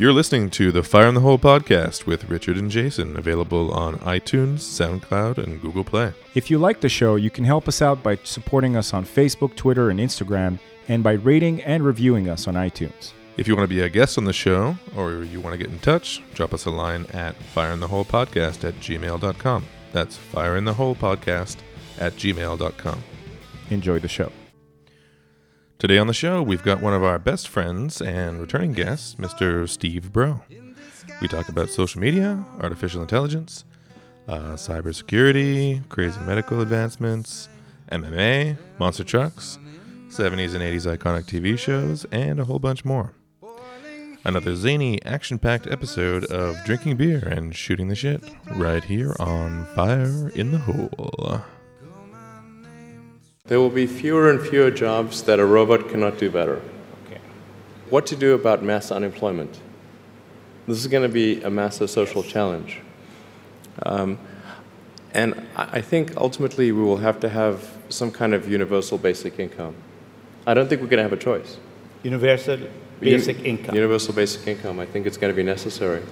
You're listening to the Fire in the Hole podcast with Richard and Jason, available on iTunes, SoundCloud, and Google Play. If you like the show, you can help us out by supporting us on Facebook, Twitter, and Instagram, and by rating and reviewing us on iTunes. If you want to be a guest on the show or you want to get in touch, drop us a line at fireintheholepodcast at gmail.com. That's fireintheholepodcast at gmail.com. Enjoy the show. Today on the show, we've got one of our best friends and returning guests, Mr. Steve Breault. We talk about social media, artificial intelligence, uh, cybersecurity, crazy medical advancements, MMA, monster trucks, 70s and 80s iconic TV shows, and a whole bunch more. Another zany, action packed episode of drinking beer and shooting the shit right here on Fire in the Hole. There will be fewer and fewer jobs that a robot cannot do better. Okay. What to do about mass unemployment? This is going to be a massive social challenge. Um, and I think ultimately we will have to have some kind of universal basic income. I don't think we're going to have a choice. Universal Uni- basic income. Universal basic income. I think it's going to be necessary.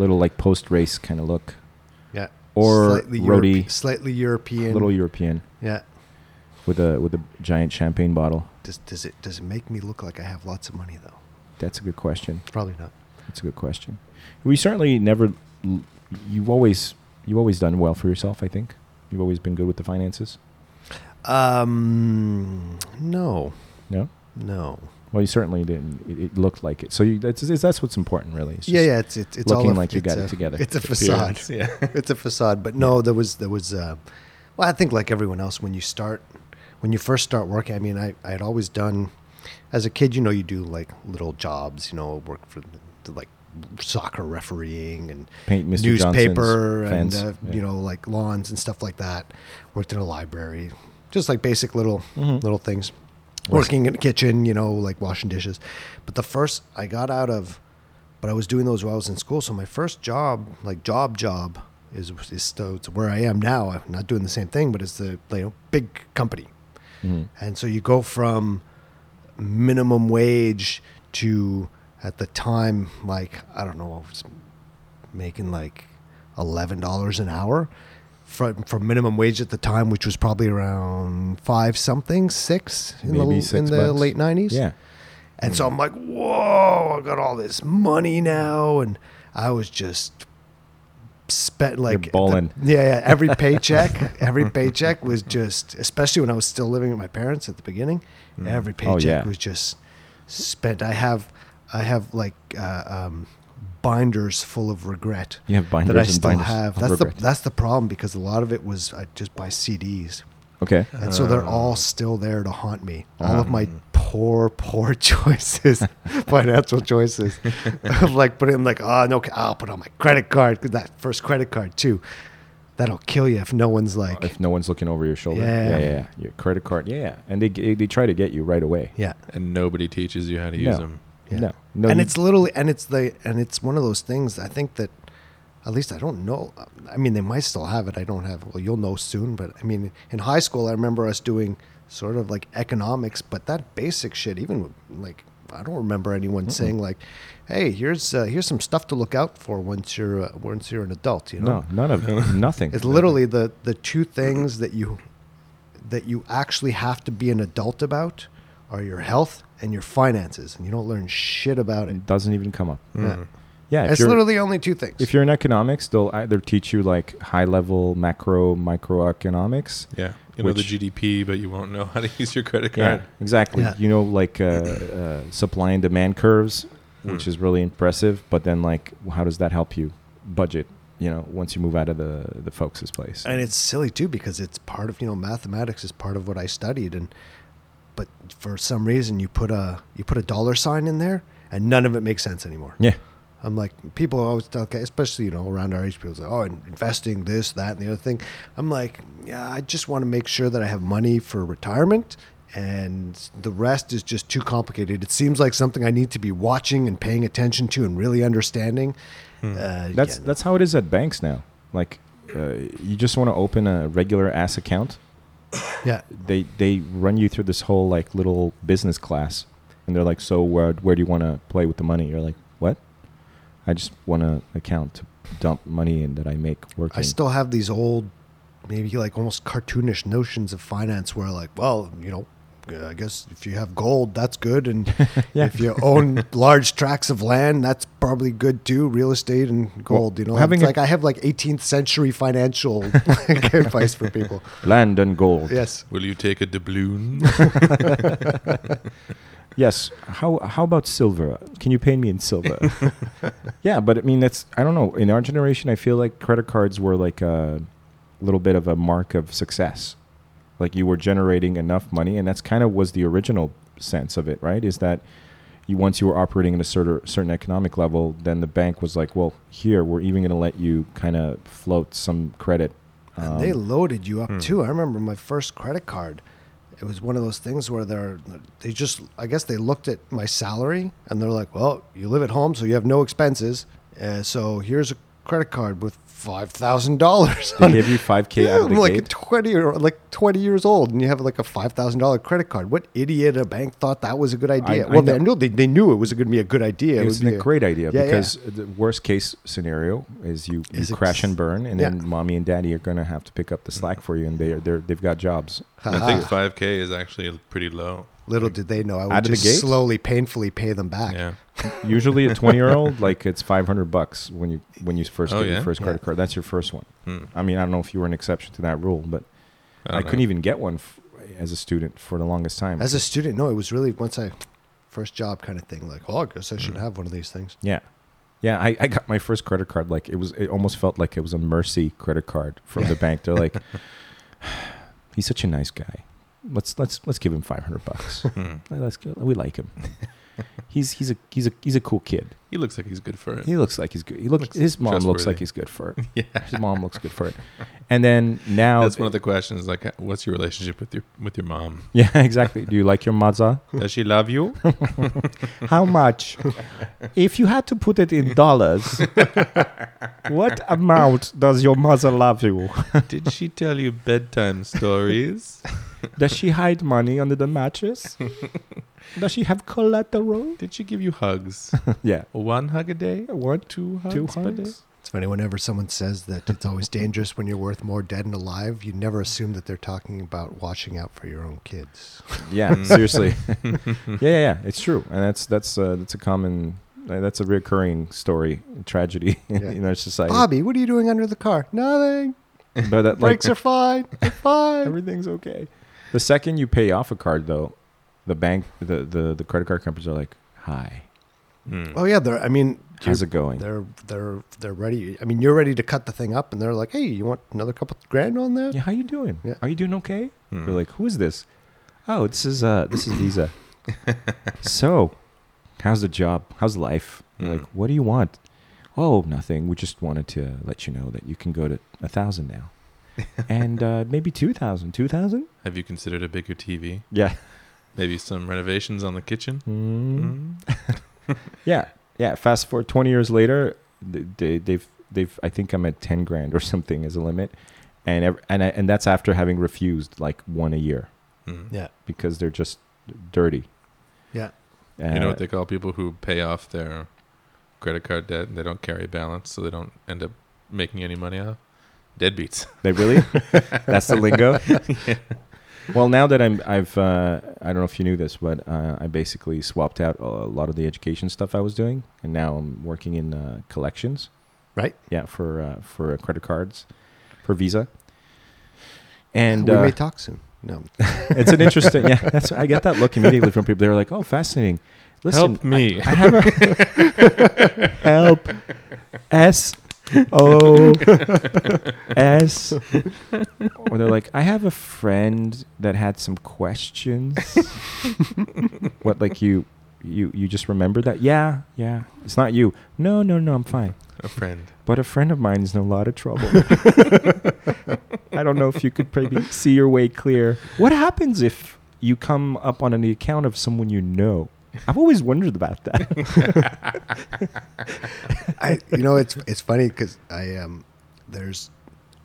Little like post race kind of look. Yeah. Or slightly, roadie. Europe- slightly European. Little European yeah. with a with a giant champagne bottle. Does, does it does it make me look like I have lots of money though? That's a good question. Probably not. That's a good question. We certainly never. You've always you've always done well for yourself. I think you've always been good with the finances. Um, no, No. no. Well, you certainly didn't. It, it looked like it. So you, that's that's what's important, really. Yeah, yeah. It's it's, it's looking all a- like you it's got a- it together. It's a facade. Yeah. it's a facade. But no, there was there was. Uh, well, I think like everyone else, when you start, when you first start working. I mean, I I had always done, as a kid, you know, you do like little jobs. You know, work for the, like soccer refereeing and Paint Mr. newspaper Johnson's and uh, yeah. you know like lawns and stuff like that. Worked in a library, just like basic little Mhm. little things. Working in the kitchen, you know, like washing dishes. But the first I got out of, but I was doing those while I was in school. So my first job, like job job, is is still where I am now. I'm not doing the same thing, but it's the you know big company. Mhm. And so you go from minimum wage to at the time like I don't know, I was making like eleven dollars an hour from from minimum wage at the time, which was probably around five something, six in Maybe the six in the late nineties. Yeah. And so I'm like, whoa, I got all this money now. And I was just spent like, the- yeah, yeah. Every paycheck, every paycheck was just, especially when I was still living with my parents at the beginning, every Oh, paycheck yeah. was just spent. I have, I have like, uh, um, binders full of regret You have binders that I and still binders have. That's regret. the, that's the problem because a lot of it was I just buy CDs. Okay. And so they're all uh. still there to haunt me. All of uh-huh. my poor, poor choices, financial choices, of like putting like, oh no, I'll put on my credit card. That first credit card too, that'll kill you if no one's like, If no one's looking over your shoulder. Yeah. Yeah. Yeah. yeah. Your credit card. Yeah. yeah. And they they try to get you right away. yeah, And nobody teaches you how to use No. them. Yeah. No. No. and it's literally, and it's the, and it's one of those things. I think that, at least I don't know. I mean, they might still have it. I don't have. Well, you'll know soon. But I mean, in high school, I remember us doing sort of like economics, but that basic shit. Even with, like, I don't remember anyone saying like, "Hey, here's uh, here's some stuff to look out for once you're uh, once you're an adult." You know, no. None of nothing. it's literally the the two things that you that you actually have to be an adult about are your health and your finances, and you don't learn shit about it. It doesn't even come up. Yeah. Yeah. It's literally only two things. if you're in economics, they'll either teach you like high level macro microeconomics. Yeah. You know the GDP, but you won't know how to use your credit Yeah, card. exactly. Yeah. You know, like uh, uh, supply and demand curves, which Mm. is really impressive. But then, like, how does that help you budget? You know, once you move out of the the folks' place. and it's silly too because it's part of you know mathematics is part of what I studied and but for some reason you put a you put a dollar sign in there and none of it makes sense anymore. yeah, I'm like, people always tell, okay, especially you know around our age, people say, oh, investing this, that, and the other thing. I'm like, yeah, I just want to make sure that I have money for retirement, and the rest is just too complicated. It seems like something I need to be watching and paying attention to and really understanding. Uh, That's yeah, that's how it is at banks now. Like, uh, you just want to open a regular ass account. yeah. They they run you through this whole like little business class, and they're like, "So where where do you want to play with the money?" You're like, "What? I just want an account to dump money in that I make working." I still have these old, maybe like almost cartoonish notions of finance where, like, well, you know, Uh, I guess if you have gold, that's good. And Yeah. if you own large tracts of land, that's probably good too. Real estate and gold, you know, having a- like I have like 18th century financial advice for people. land and gold. Yes. Will you take a doubloon? Yes. How how about silver? Can you pay me in silver? yeah, but I mean that's I don't know. In our generation, I feel like credit cards were like a little bit of a mark of success. Like you were generating enough money, and that's kind of was the original sense of it, right? Is that you once you were operating at a certain certain economic level, then the bank was like, well, here we're even going to let you kind of float some credit. And they Um, loaded you up hmm. too. I remember my first credit card. It was one of those things where they're they just I guess they looked at my salary and they're like, well, you live at home, so you have no expenses. Uh, so here's a credit card with five thousand dollars. they give you five k Yeah, out of the I'm like gate. twenty or like twenty years old, and you have like a five thousand dollar credit card. What idiot at a bank thought that was a good idea? I well, know. they knew they, they knew it was going to be a good idea. it was a great idea Yeah, yeah. because the worst case scenario is you, you Is crash and burn, and yeah. then mommy and daddy are gonna have to pick up the slack for you, and they are they're, they've got jobs. I think 5K is actually pretty low. Little did they know I Out would of the just gate? slowly, painfully pay them back. Yeah. Usually, a twenty year old like it's five hundred bucks when you when you first Oh, get yeah? your first credit Yeah. card. That's your first one. Hmm. I mean, I don't know if you were an exception to that rule, but I, don't couldn't even get one f- as a student for the longest time. As a student, no, it was really once I first job kind of thing. Like, oh, I guess I should Mm. have one of these things. Yeah. Yeah, I, I got my first credit card like it was it almost felt like it was a mercy credit card from the bank. They're like he's such a nice guy. Let's let's let's give him 500 bucks. Hmm. Let's go. We like him. He's he's a he's a he's a cool kid. He looks like he's good for it. He looks like he's good. He looks Looks his mom looks trustworthy. like he's good for it. Yeah. His mom looks good for it. And then now That's one of the questions. Like, what's your relationship with your with your mom? Yeah, exactly. Do you like your maza? Does she love you? How much? if you had to put it in dollars, what amount does your mother love you? Did she tell you bedtime stories? Does she hide money under the mattress? Does she have collateral? Did she give you hugs? yeah. One hug a day? One, Two hugs two per day? It's funny whenever someone says that it's always dangerous when you're worth more dead and alive. You never assume that they're talking about watching out for your own kids. Yeah, seriously. yeah, yeah, yeah, it's true, and that's that's uh, that's a common, uh, that's a recurring story, tragedy Yeah. in our society. Bobby, what are you doing under the car? Nothing. but that, like, Brakes are fine. They're fine. everything's okay. The second you pay off a card, though, the bank, the the, the credit card companies are like, "Hi, Hmm. Oh yeah, they're. I mean, how's it going?" They're they're they're ready. I mean, you're ready to cut the thing up, and they're like, "Hey, you want another couple grand on that?" Yeah, how you doing? Yeah. Are you doing okay? Hmm. They're like, "Who is this?" Oh, this is uh, this is Visa. so, how's the job? How's life? You're like, what do you want? Oh, nothing. We just wanted to let you know that you can go to a thousand now, and uh, maybe two thousand. Two thousand? Have you considered a bigger TV? Yeah. Maybe some renovations on the kitchen? Mm. Hmm. Yeah, yeah. Fast forward twenty years later, th- they, they've they've. I think I'm at ten grand or something as a limit, and ev- and I, and that's after having refused like one a year Hmm. Yeah, because they're just dirty. yeah. You know Uh, what they call people who pay off their credit card debt and they don't carry a balance, so they don't end up making any money off? Deadbeats. They really? That's the lingo. Well, now that I'm, I've, uh, I don't know if you knew this, but uh, I basically swapped out a lot of the education stuff I was doing, and now I'm working in uh, collections. Right. Yeah, for uh, for uh, credit cards, for Visa. And we uh, may talk soon. No, it's an interesting. Yeah, that's. I get that look immediately from people. They're like, "Oh, fascinating." Listen, Help me. I have a help. S O S. Or they're like, I have a friend that had some questions. what, like you, you you just remember that. Yeah, yeah. It's not you. No, no, no. I'm fine. A friend. But a friend of mine is in a lot of trouble. I don't know if you could maybe see your way clear. What happens if you come up on the account of someone you know? I've always wondered about that. I, you know, it's it's funny because I um, there's,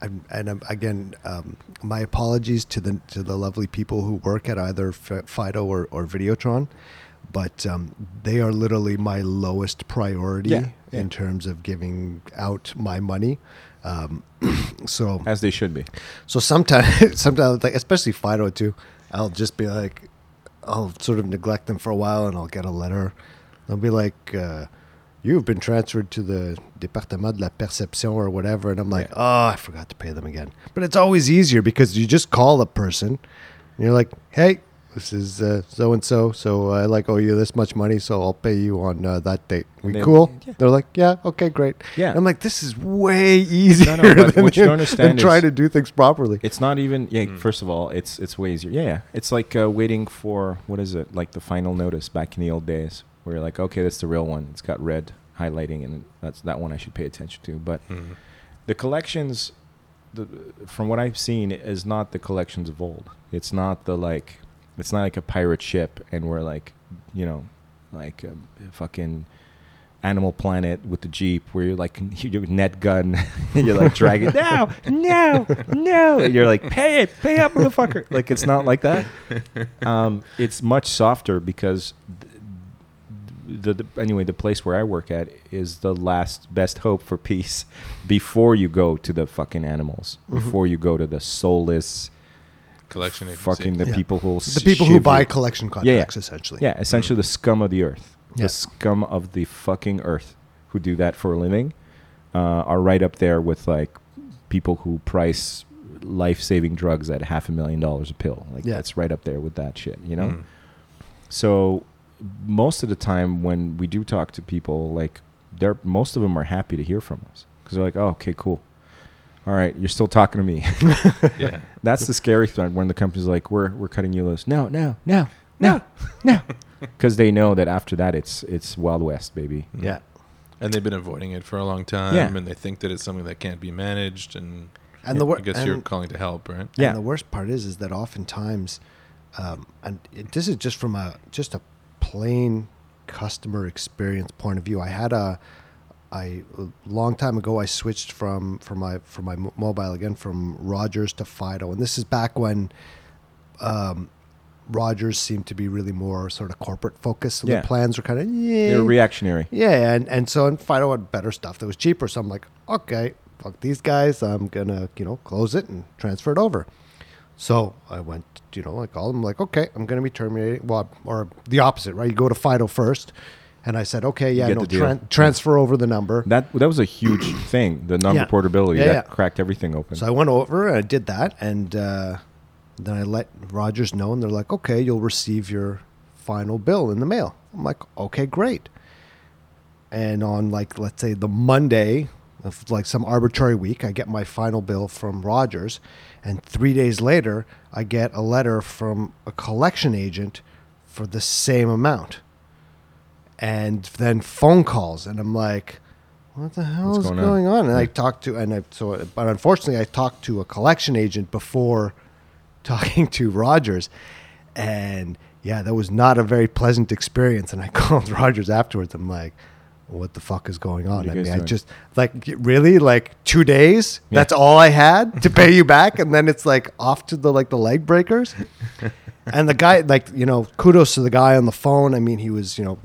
I'm, and I'm, again, um, my apologies to the to the lovely people who work at either Fido or, or Videotron, but um, they are literally my lowest priority Yeah, yeah. in terms of giving out my money. Um, so As they should be. so sometimes, sometimes, like especially Fido too, I'll just be like, I'll sort of neglect them for a while, and I'll get a letter. They'll be like, uh, "You've been transferred to the Département de la Perception or whatever," and I'm like, Yeah. "Oh, I forgot to pay them again." But it's always easier because you just call a person, and you're like, "Hey." This is so and so. So I like owe you this much money, so I'll pay you on uh, that date. We they- cool? yeah. They're like, yeah, okay, great. Yeah. I'm like, this is way easier No, no, than, what you understand than trying to do things properly. It's not even. Yeah. Mm. First of all, it's it's way easier. Yeah, yeah. It's like uh, waiting for what is it? Like the final notice back in the old days, where you're like, okay, that's the real one. It's got red highlighting, and that's that one I should pay attention to. But Mhm. the collections, the, from what I've seen, is not the collections of old. It's not the like. It's not like a pirate ship, and we're like, you know, like a, fucking. Animal Planet with the Jeep, where you're like you net gun, and you're like dragging no, no, no, and you're like pay it, pay up, motherfucker. Like it's not like that. Um, it's much softer because the, the anyway the place where I work at is the last best hope for peace before you go to the fucking animals, Mhm. before you go to the soulless Collection agency. fucking the Yeah. people who the people who buy collection Yeah, yeah. contracts, essentially. yeah, essentially the scum of the earth. Yeah. The scum of the fucking earth who do that for a living uh, are right up there with like people who price life-saving drugs at half a million dollars a pill. Like Yeah. that's right up there with that shit, you know? Mm. So most of the time when we do talk to people, like they're most of them are happy to hear from us because they're like, "Oh, okay, cool. All right, you're still talking to me." Yeah. That's the scary thing when the company's like, "We're we're cutting you loose." No, no, no, no, no, because they know that after that it's it's Wild West, baby. Yeah. And they've been avoiding it for a long time, Yeah. and they think that it's something that can't be managed. And, And the wor- I guess you're calling to help, right? Yeah. And the worst part is, is that oftentimes, um, and it, this is just from a just a plain customer experience point of view. I had a, I a long time ago I switched from from my from my mobile again from Rogers to Fido, and this is back when. Um, Rogers seemed to be really more sort of corporate focused, so Yeah. the plans were kind of yeah, They're reactionary. yeah, and, and so and Fido had better stuff that was cheaper. So I'm like, okay, fuck these guys. I'm gonna, you know, close it and transfer it over. So I went, you know, I called them like, okay, I'm gonna be terminating. Well, or the opposite, right? You go to Fido first, and I said, okay, yeah, get no, tran- transfer over the number. That that was a huge thing. The number Yeah. portability Yeah, that yeah. cracked everything open. So I went over and I did that, and uh, then I let Rogers know, and they're like, "Okay, you'll receive your final bill in the mail." I'm like, "Okay, great." And on like let's say the Monday of like some arbitrary week, I get my final bill from Rogers, and three days later, I get a letter from a collection agent for the same amount, and then phone calls, and I'm like. What the hell What's is going on?" going on? And I talked to, and I so, but unfortunately, I talked to a collection agent before talking to Rogers, and yeah, that was not a very pleasant experience. And I called Rogers afterwards. I'm like, "What the fuck is going on?" I mean, guys I just like really like two days. Yeah. That's all I had to pay you back, and then it's like off to the like the leg breakers. and the guy, like you know, kudos to the guy on the phone. I mean, he was you know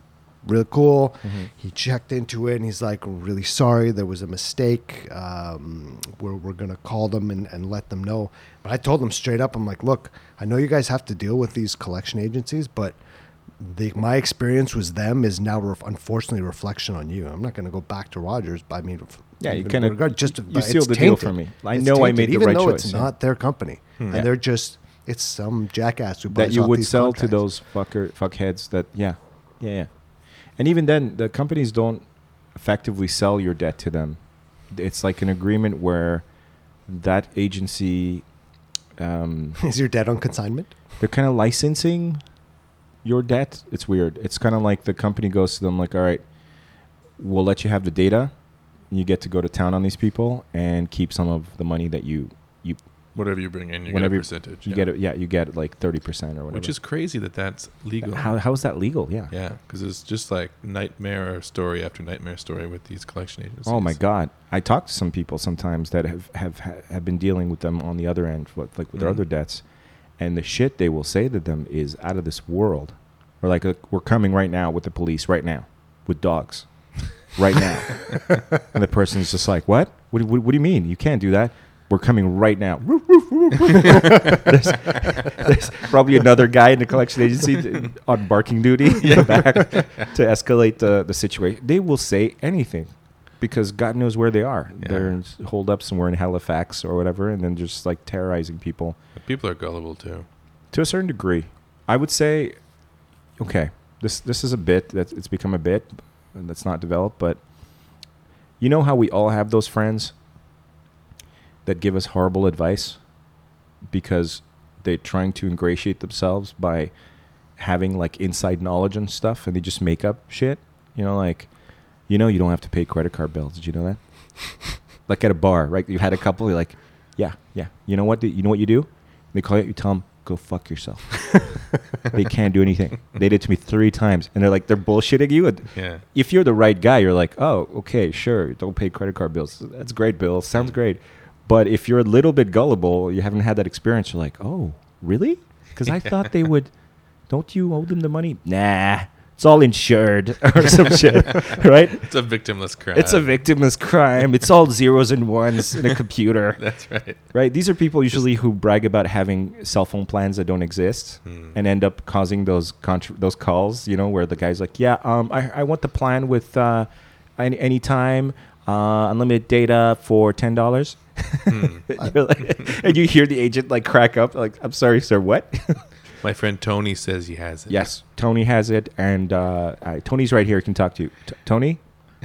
real cool. Mm-hmm. He checked into it and he's like, really sorry, there was a mistake. Um, we're we're going to call them and, and let them know. But I told them straight up, I'm like, look, I know you guys have to deal with these collection agencies, but the, my experience with them is now ref- unfortunately reflection on you. I'm not going to go back to Rogers. But I mean, Yeah, you kinda- regard- just you it's sealed the deal tainted. for me. I It's know I made the even right though choice, It's yeah. not their company, Hmm. and Yeah. they're just it's some jackass who that you would sell to those fucker fuckheads that yeah yeah yeah and even then the companies don't effectively sell your debt to them it's like an agreement where that agency um, Is your debt on consignment? they're kind of licensing your debt, it's weird. It's kind of like the company goes to them like, all right, we'll let you have the data. You get to go to town on these people and keep some of the money that you you Whatever you bring in, you Whenever get a percentage. you yeah. get it. Yeah, you get like thirty percent or whatever. Which is crazy that that's legal. how how is that legal? Yeah. Yeah, because it's just like nightmare story after nightmare story with these collection agencies. Oh my God! I talk to some people sometimes that have have have been dealing with them on the other end, with, like with their Mhm. other debts, and the shit they will say to them is out of this world. Or like, we're coming right now with the police, right now, with dogs, right now, and the person's just like, what? What, what? what do you mean? You can't do that. We're coming right now. there's, there's probably another guy in the collection agency on barking duty in the back to escalate the, the situation. They will say anything because God knows where they are. Yeah. They're in hold up somewhere in Halifax or whatever, and then just like terrorizing people people are gullible too. to a certain degree. I would say, okay, this this is a bit that it's become a bit and that's not developed, but you know how we all have those friends that give us horrible advice because they're trying to ingratiate themselves by having like inside knowledge and stuff, and they just make up shit. You know, like you know you don't have to pay credit card bills. Did you know that? like at a bar, right? You had a couple. You're like, yeah, yeah. You know what? You know what you do? They call you. You tell them, go fuck yourself. they can't do anything. They did it to me three times, and they're like, they're bullshitting you. Yeah. if you're the right guy, you're like, oh, okay, sure, don't pay credit card bills. That's great, Bill. Sounds great. But if you're a little bit gullible, you haven't had that experience. You're like, oh, really? Because I thought they would. Don't you owe them the money? Nah, it's all insured or some shit, right? It's a victimless crime. It's a victimless crime. It's all zeros and ones in a computer. That's right. Right? These are people usually who brag about having cell phone plans that don't exist hmm. and end up causing those contra- those calls, you know, where the guy's like, yeah, um, I, I want the plan with uh, any, time, uh, unlimited data for $10. Hmm. Like, and you hear the agent like crack up, like, "I'm sorry, sir, what?" My friend Tony says he has it. Yes, Tony has it, and uh, right, Tony's right here. Can talk to you, T- Tony.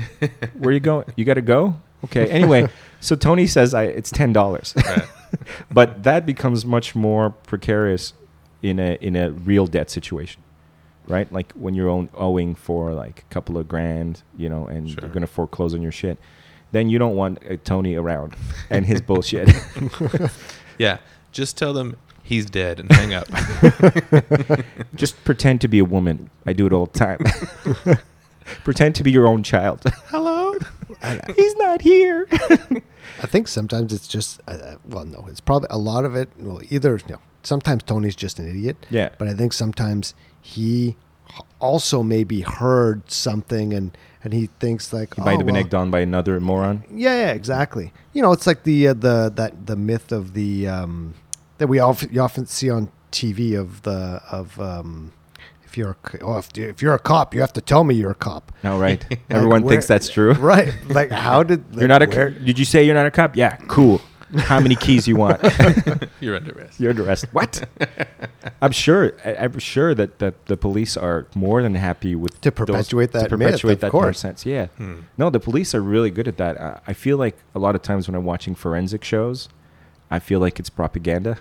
Where you going? You got to go. Okay. Anyway, so Tony says I, it's ten dollars, right. but that becomes much more precarious in a in a real debt situation, right? Like when you're own, owing for like a couple of grand, you know, and sure. they're going to foreclose on your shit then you don't want uh, tony around and his bullshit Yeah. Just tell them he's dead and hang up. just pretend to be a woman i do it all the time pretend to be your own child hello he's not here I think sometimes it's just uh, uh, well, no, it's probably a lot of it. Well, either you know, sometimes Tony's just an idiot. Yeah. But I think sometimes he h- also maybe heard something and and he thinks like he might oh, have been well, egged on by another moron Yeah, yeah, exactly. You know, it's like the uh, the that the myth of the um, that we often you often see on TV of the of um, if you're a, oh, if, if you're a cop, you have to tell me you're a cop. no right everyone where- thinks that's true Right? Like how did you're not a where- did you say you're not a cop yeah cool how many keys you want You're under arrest. You're under arrest. What? I'm sure. I, I'm sure that, that the police are more than happy with To those- perpetuate that To perpetuate of that course. nonsense. Yeah. Hmm. No, the police are really good at that. I, I feel like a lot of times when I'm watching forensic shows, I feel like it's propaganda.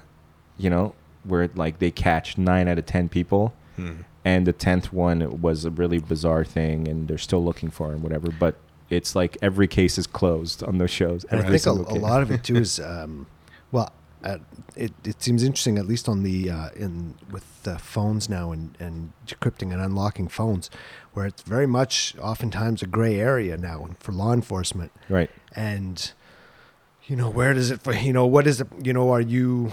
You know, where like they catch nine out of ten people, Hmm. and the tenth one was a really bizarre thing, and they're still looking for him, whatever. But it's like every case is closed on those shows. And I think a, a lot of it too is, um, well, uh, it it seems interesting at least on the uh, in with the phones now and and decrypting and unlocking phones, where it's very much oftentimes a gray area now for law enforcement. right. and you know where does it you know what is it you know are you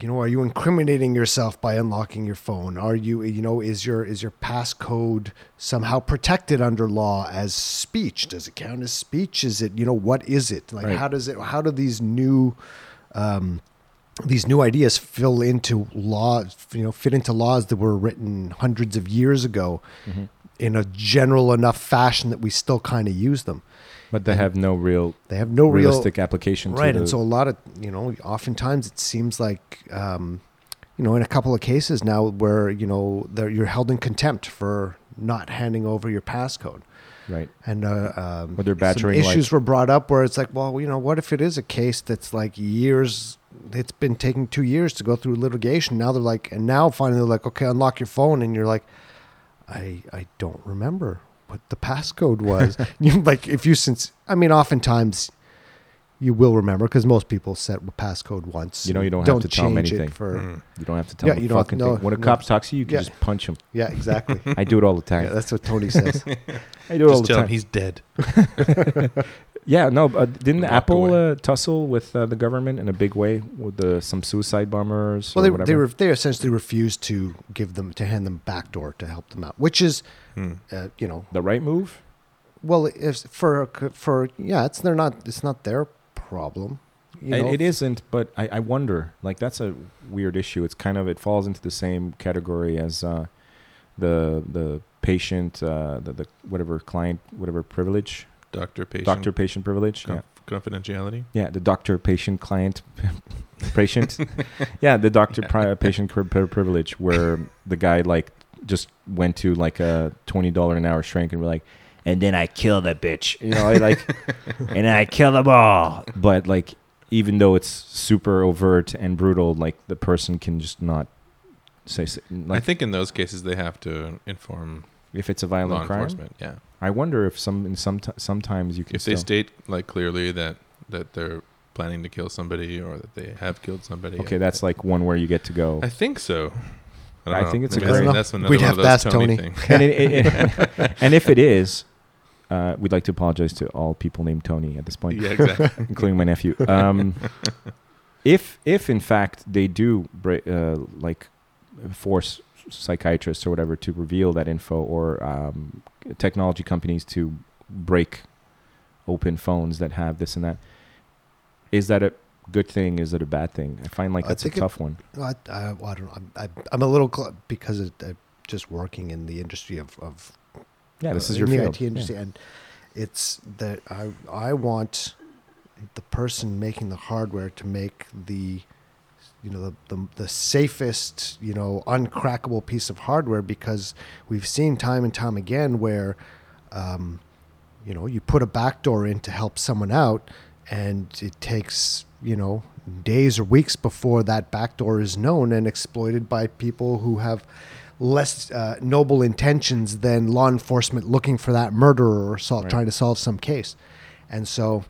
you know are you incriminating yourself by unlocking your phone? Are you you know is your is your passcode somehow protected under law as speech? Does it count as speech? Is it you know what is it? Like Right. how does it how do these new um these new ideas fill into laws you know fit into laws that were written hundreds of years ago Mm-hmm. in a general enough fashion that we still kind of use them But they have no real they have no real realistic application. to right and so a lot of you know oftentimes it seems like um, you know in a couple of cases now where you know they're, you're held in contempt for not handing over your passcode right. and uh, um, Or they're some badgering, like- issues were brought up where it's like well you know what if it is a case that's like years it's been taking two years to go through litigation. Now they're like, and now finally they're like, okay, unlock your phone, and you're like, I I don't remember what the passcode was. you like if you since I mean, oftentimes you will remember because most people set a passcode once. You know, you don't, don't have to tell them change it anything. for Mm. You don't have to tell Yeah, them you don't fucking to know- thing. When a no. cop talks to you, you can Yeah. just punch him. yeah, exactly. I do it all the time. yeah, that's what Tony says. I do it all the tell him time. he's dead. Yeah, no, uh, didn't Apple uh, tussle with uh, the government in a big way with the, some suicide bombers? well, or they whatever? they, were, they essentially refused to give them to hand them backdoor to help them out, which is Hmm. uh, you know the right move. well if for for yeah it's they're not it's not their problem. You know, it isn't, but I, I wonder. Like that's a weird issue. It's kind of it falls into the same category as uh, the the patient, uh, the, the whatever client, whatever privilege, Doctor patient. doctor patient privilege. Yeah. confidentiality. Yeah, the doctor patient client patient. yeah, the doctor pri- patient pri- pri- privilege where the guy like just went to like a twenty dollar an hour shrink and we're like, and then I kill the bitch, you know, like, and I kill them all. But like, even though it's super overt and brutal, like the person can just not say like I think in those cases they have to inform if it's a law violent crime. enforcement. Yeah. I wonder if some in some sometimes you can If they state like clearly that that they're planning to kill somebody or that they have killed somebody. okay, I- that's like one where you get to go. I think so. I, I don't know. think it's a great- that's, that's another We'd one have of to ask Tony. things. and, it, it- it- and if it is, uh, we'd like to apologize to all people named Tony at this point, yeah, exactly. including my nephew. Um, if if in fact they do break, uh, like force psychiatrists or whatever to reveal that info, or um, technology companies to break open phones that have this and that, is that a good thing? Is it a bad thing? I find like that's a think it- tough one. I, I, well, I don't know. I'm, I, I'm a little cl- because of, uh, just working in the industry of, of Yeah, this uh, is your the field. IT industry, and it's that I I want the person making the hardware to make the you know the, the the safest you know uncrackable piece of hardware because we've seen time and time again where um, you know you put a backdoor in to help someone out and it takes you know days or weeks before that backdoor is known and exploited by people who have less uh, noble intentions than law enforcement looking for that murderer or sol- Right. trying to solve some case and so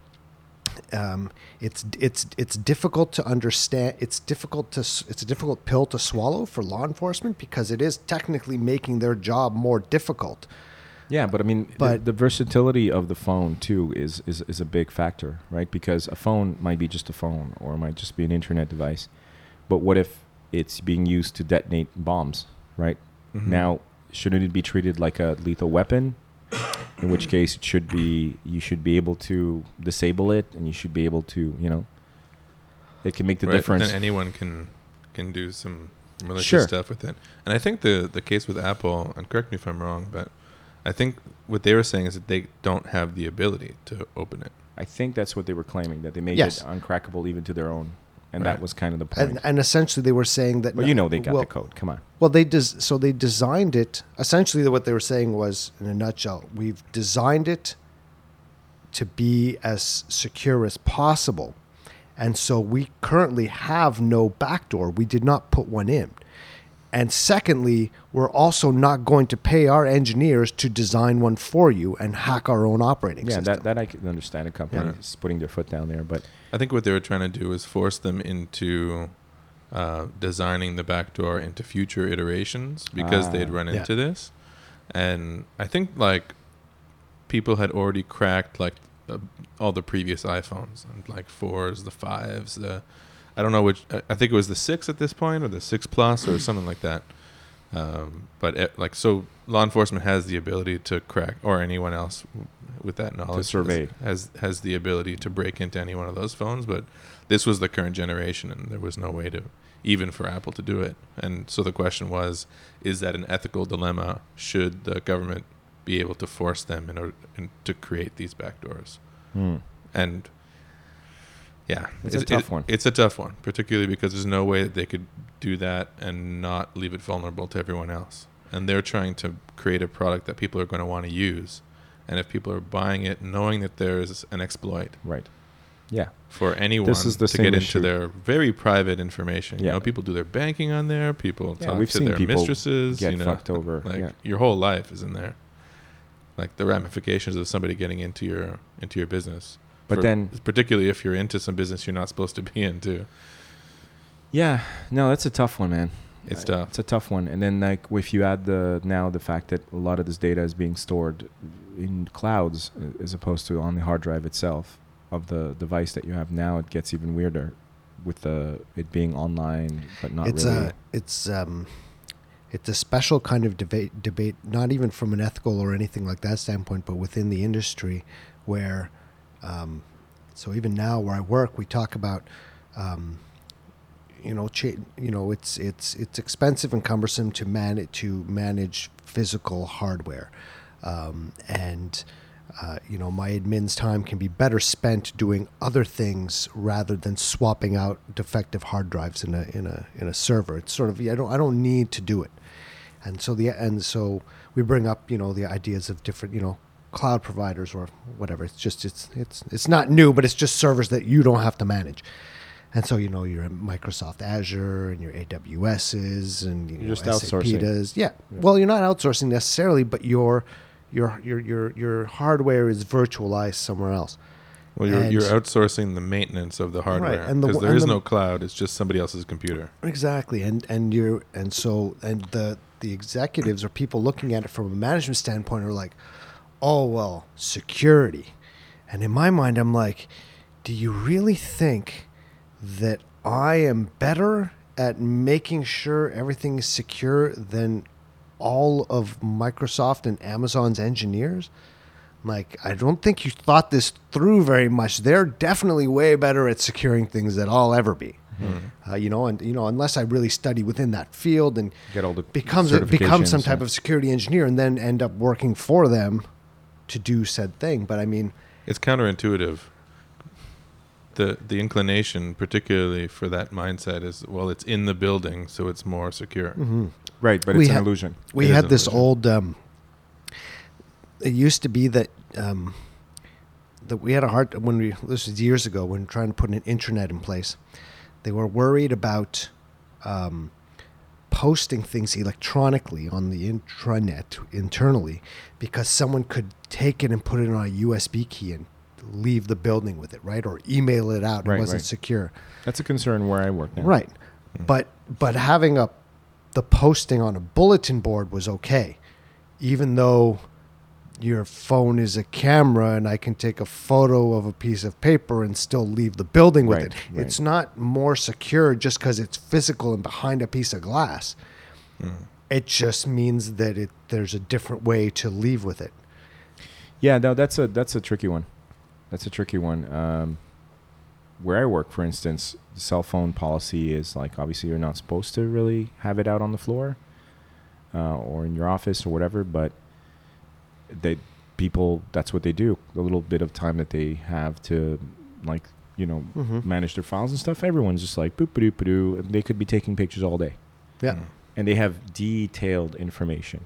um, it's it's it's difficult to understand. It's difficult to it's a difficult pill to swallow for law enforcement because it is technically making their job more difficult. Yeah, but I mean, But- but the, the versatility of the phone too is, is is a big factor, right? Because a phone might be just a phone, or it might just be an internet device. But what if it's being used to detonate bombs, right? Mhm. Now, shouldn't it be treated like a lethal weapon? In which case, it should be you should be able to disable it, and you should be able to, you know, it can make the Right, difference. Then anyone can can do some malicious Sure. stuff with it. And I think the the case with Apple, and correct me if I'm wrong, but I think what they were saying is that they don't have the ability to open it. I think that's what they were claiming that they made Yes. it uncrackable even to their own, and Right. that was kind of the point. And, and essentially, they were saying that. But you know they got well, the code. Come on. Well, they des- so they designed it. Essentially, what they were saying was, in a nutshell, we've designed it to be as secure as possible, and so we currently have no backdoor. We did not put one in. And secondly, we're also not going to pay our engineers to design one for you and hack our own operating Yeah, system. Yeah, that, that I can understand. A company Yeah. is putting their foot down there, but I think what they were trying to do is force them into uh, designing the backdoor into future iterations because Ah. they'd run Yeah. into this. And I think like people had already cracked like the, all the previous iPhones and like fours, the fives, the I don't know which. I- think it was the six at this point or the six plus or something like that. Um, but it, like so, law enforcement has the ability to crack, or anyone else with that knowledge has- survey. has has the ability to break into any one of those phones. But this was the current generation, and there was no way to even for Apple to do it. And so the question was, is that an ethical dilemma? Should the government be able to force them in order in, to create these backdoors? hmm. And yeah, It's a it- tough one. It's a tough one, particularly because there's no way that they could do that and not leave it vulnerable to everyone else. And they're trying to create a product that people are going to want to use. And if people are buying it knowing that there's an exploit, right. Yeah. for anyone This is the to get issue. into their very private information. You Yeah. know, people do their banking on there. People Yeah, talk we've to seen their people mistresses. get you know, fucked over, Like yeah. your whole life is in there. Like the ramifications of somebody getting into your into your business. But For- then- particularly if you're into some business you're not supposed to be into, Yeah. No, that's a tough one, man. it's Uh, tough. It's a tough one. And then like if you add the now the fact that a lot of this data is being stored in clouds uh, as opposed to on the hard drive itself of the device that you have now, it gets even weirder with the it being online but not it's really. a it's um it's a special kind of debate debate not even from an ethical or anything like that standpoint but within the industry where um, so even now where I work we talk about um, you know cha- you know it's it's it's expensive and cumbersome to manage to manage physical hardware um, and uh, you know my admin's time can be better spent doing other things rather than swapping out defective hard drives in a in a in a server. It's sort of I don't I don't need to do it, and so the and so we bring up you know the ideas of different you know cloud providers or whatever. It's just it's it's it's not new, but it's just servers that you don't have to manage. And so you know your Microsoft Azure and your AWSs and you You're know, just SAP does. Yeah. Well, you're not outsourcing necessarily, but your your your your your hardware is virtualized somewhere else. Well, you're, you're outsourcing the maintenance of the hardware because there and is the- no cloud. It's just somebody else's computer. Exactly, and and you and so and the the executives or people looking at it from a management standpoint are like, oh well, security, and in my mind I'm like, do you really think that I am better at making sure everything is secure than all of Microsoft and Amazon's engineers? Like, I don't think you thought this through very much. They're definitely way better at securing things than I'll ever be. Uh, you know, and you know, unless I really study within that field and Get all the becomes become some type yeah. of security engineer, and then end up working for them to do said thing. But I mean, It's counterintuitive. The the inclination, particularly for that mindset, is well, it's in the building, so it's more secure. right, but We it's an illusion. we It is had this illusion. old. Um, it used to be that um, that we had a hard when we this was years ago when trying to put an internet in place. They were worried about um, posting things electronically on the intranet internally because someone could take it and put it on a USB key and leave the building with it, right? Or email it out. Right, it wasn't right. secure. That's a concern where I work now. Right. But but having a the posting on a bulletin board was okay. Even though your phone is a camera and I can take a photo of a piece of paper and still leave the building with Right, it. right. It's not more secure just because it's physical and behind a piece of glass. It just means that it there's a different way to leave with it. Yeah, no, that's a that's a tricky one. That's a tricky one. Um, where I work, for instance, the cell phone policy is like obviously you're not supposed to really have it out on the floor uh, or in your office or whatever, but they people that's what they do. The little bit of time that they have to like you know Mhm. manage their files and stuff. Everyone's just like boop ba doo doo. They could be taking pictures all day Yeah. and they have detailed information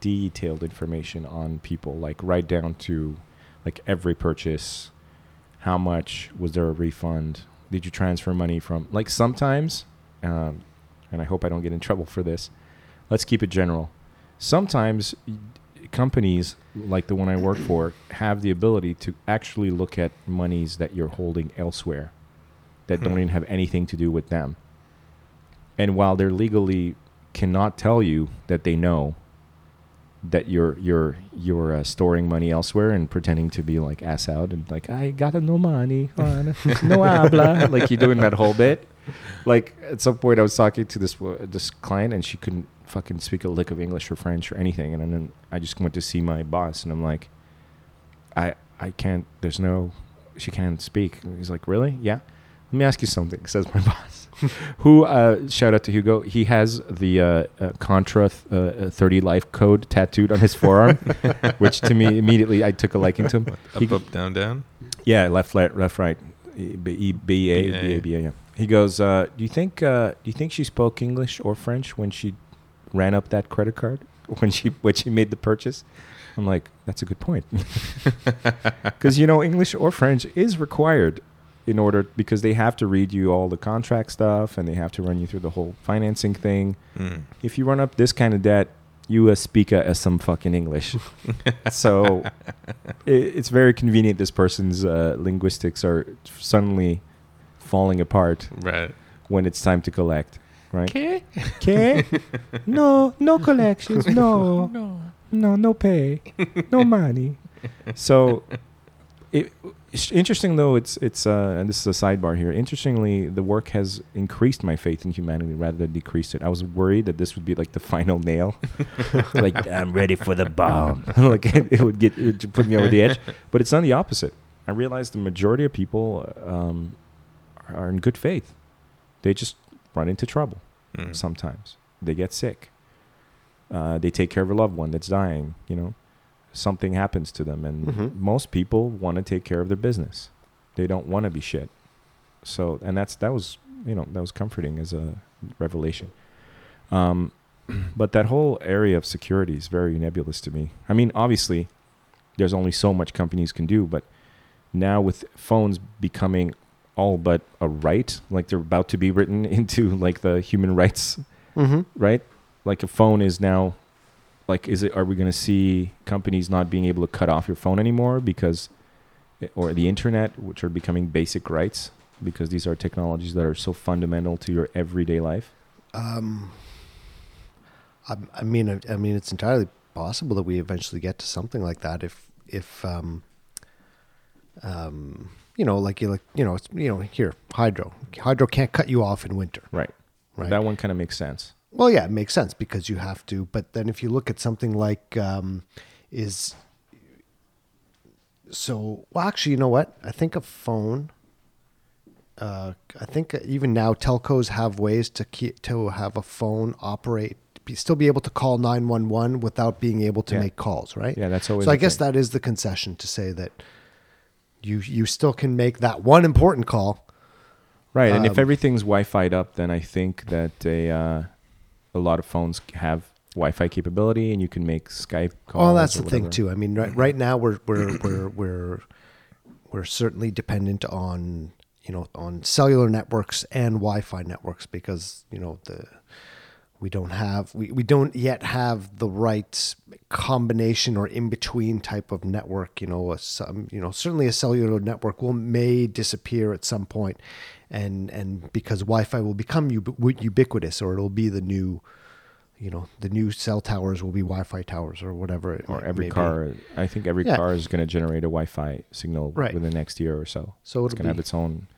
detailed information on people like right down to like every purchase how much was there a refund did you transfer money from like sometimes um, and i hope i don't get in trouble for this let's keep it general sometimes y- companies like the one i work for have the ability to actually look at monies that you're holding elsewhere that don't Hmm. even have anything to do with them and while they're legally cannot tell you that they know that you're you're you're uh, storing money elsewhere and pretending to be like ass out and like I got no money, no habla, like you're doing that whole bit. Like at some point, I was talking to this wo- this client and she couldn't fucking speak a lick of English or French or anything, and then I just went to see my boss and I'm like, I I can't. There's no. She can't speak. And he's like, really? Yeah. Let me ask you something. Says my boss. Who? Uh, shout out to Hugo. He has the uh, uh, Contra th- uh, uh, 30 life code tattooed on his forearm, which to me immediately I took a liking to him. Up, He- up, down, down. yeah, left, left, left, right. E- B B A B A B A. Yeah. He goes. Uh, do you think? Uh, do you think she spoke English or French when she ran up that credit card when she when she made the purchase? I'm like, that's a good point. Because you know, English or French is required in order because they have to read you all the contract stuff and they have to run you through the whole financing thing. Mm. If you run up this kind of debt, you speak uh, some fucking English. so it, it's very convenient. This person's uh, linguistics are suddenly falling apart Right. when it's time to collect. Right? Okay. Okay. no, no collections. No. No. No, no pay. No money. So it, it's interesting though it's it's uh, and this is a sidebar here. Interestingly, the work has increased my faith in humanity rather than decreased it. I was worried that this would be like the final nail. like I'm ready for the bomb. like it, it would get it would put me over the edge. But it's done the opposite. I realized the majority of people um, are in good faith. They just run into trouble Mm. sometimes. They get sick. Uh, they take care of a loved one that's dying. You know, something happens to them, and Mhm. most people want to take care of their business. They don't want to be shit. So, and that's that was you know that was comforting as a revelation. Um, but that whole area of security is very nebulous to me. I mean, obviously, there's only so much companies can do, but now with phones becoming all but a right, like they're about to be written into like the human rights Mm-hmm. right? Like a phone is now like is it are we going to see companies not being able to cut off your phone anymore because or the internet which are becoming basic rights because these are technologies that are so fundamental to your everyday life? Um, I, I mean, I, I mean, it's entirely possible that we eventually get to something like that. If, if, um, um, you know, like you like, you know, it's, you know, here, hydro, hydro can't cut you off in winter. Right. Right. That one kind of makes sense. Well, yeah, it makes sense because you have to. But then if you look at something like, um, is so well, actually, you know what? I think a phone. Uh, I think even now telcos have ways to keep to have a phone operate, be, still be able to call nine one one without being able to Yeah. make calls, right? Yeah, that's always So I guess thing. that is the concession to say that you you still can make that one important call. Right. and if Um, everything's Wi-Fi'd up, then I think that a uh, a lot of phones have Wi-Fi capability, and you can make Skype calls. Well, that's the thing too. I mean, right right now we're we're we're we're we're certainly dependent on you know on cellular networks and Wi-Fi networks because you know the we don't have we, we don't yet have the right combination or in between type of network. You know, a, some um, you know certainly a cellular network will may disappear at some point, and and because Wi-Fi will become ubi- ubiquitous or it'll be the new. You know, the new cell towers will be Wi-Fi towers or whatever. Or every may be. car, I think every Yeah. car is going to generate a Wi-Fi signal Right. within the next year or so. So It's going to have its own.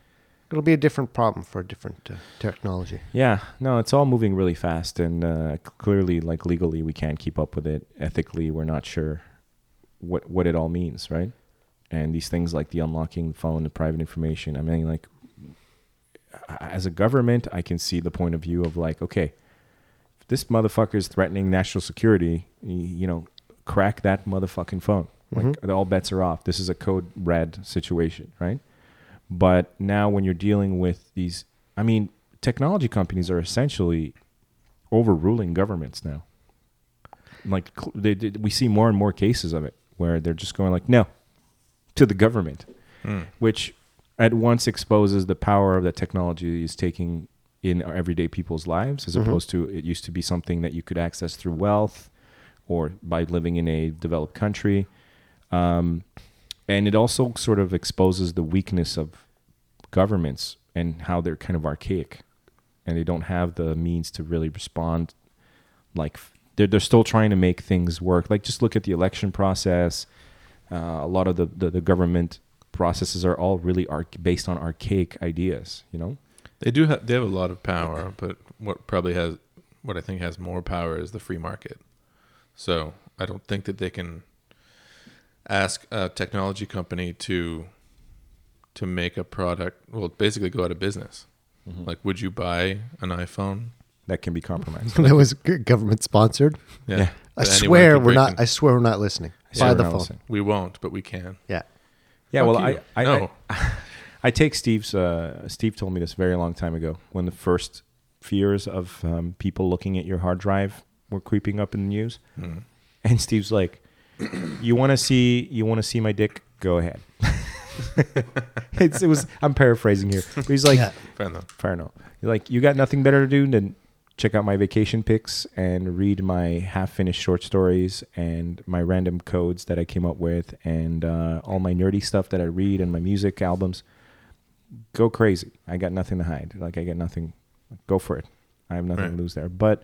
It'll be a different problem for a different uh, technology. Yeah, no, it's all moving really fast, and uh, clearly, like legally, we can't keep up with it. Ethically, we're not sure what what it all means, right? And these things like the unlocking the phone, the private information. I mean, like as a government, I can see the point of view of like, okay, if this motherfucker is threatening national security, you know, crack that motherfucking phone. Like Mhm. all bets are off. This is a code red situation, right? But now when you're dealing with these, I mean, technology companies are essentially overruling governments now. Like they, they, we see more and more cases of it where they're just going like, no, to the government, Mm. which at once exposes the power of that technology is taking in our everyday people's lives, as Mhm. opposed to it used to be something that you could access through wealth or by living in a developed country. Um, and it also sort of exposes the weakness of governments and how they're kind of archaic and they don't have the means to really respond like they're, they're still trying to make things work. Like just look at the election process. Uh, a lot of the, the, the government processes are all really based on archaic ideas you know? They do have they have a lot of power, but what probably has what I think has more power is the free market. So I don't think that they can ask a technology company to to make a product. Well, basically go out of business. Like, would you buy an iPhone? that can be compromised that was government sponsored. Yeah. I that swear we're break not. in? I swear we're not listening. I Buy we're the phone. listening. we won't, but we can. Yeah. yeah Fuck well. I, I, no. I I take Steve's. Uh, Steve told me this a very long time ago when the first fears of um, people looking at your hard drive were creeping up in the news, Mm. and Steve's like, "You want to see? You want to see my dick? Go ahead." it's, it was. I'm paraphrasing here. But he's like, Yeah. Fair enough. fair enough. You're like, you got nothing better to do than check out my vacation pics and read my half-finished short stories and my random codes that I came up with and uh, all my nerdy stuff that I read and my music albums. Go crazy. I got nothing to hide. Like I got nothing. Go for it. I have nothing Right. to lose there. But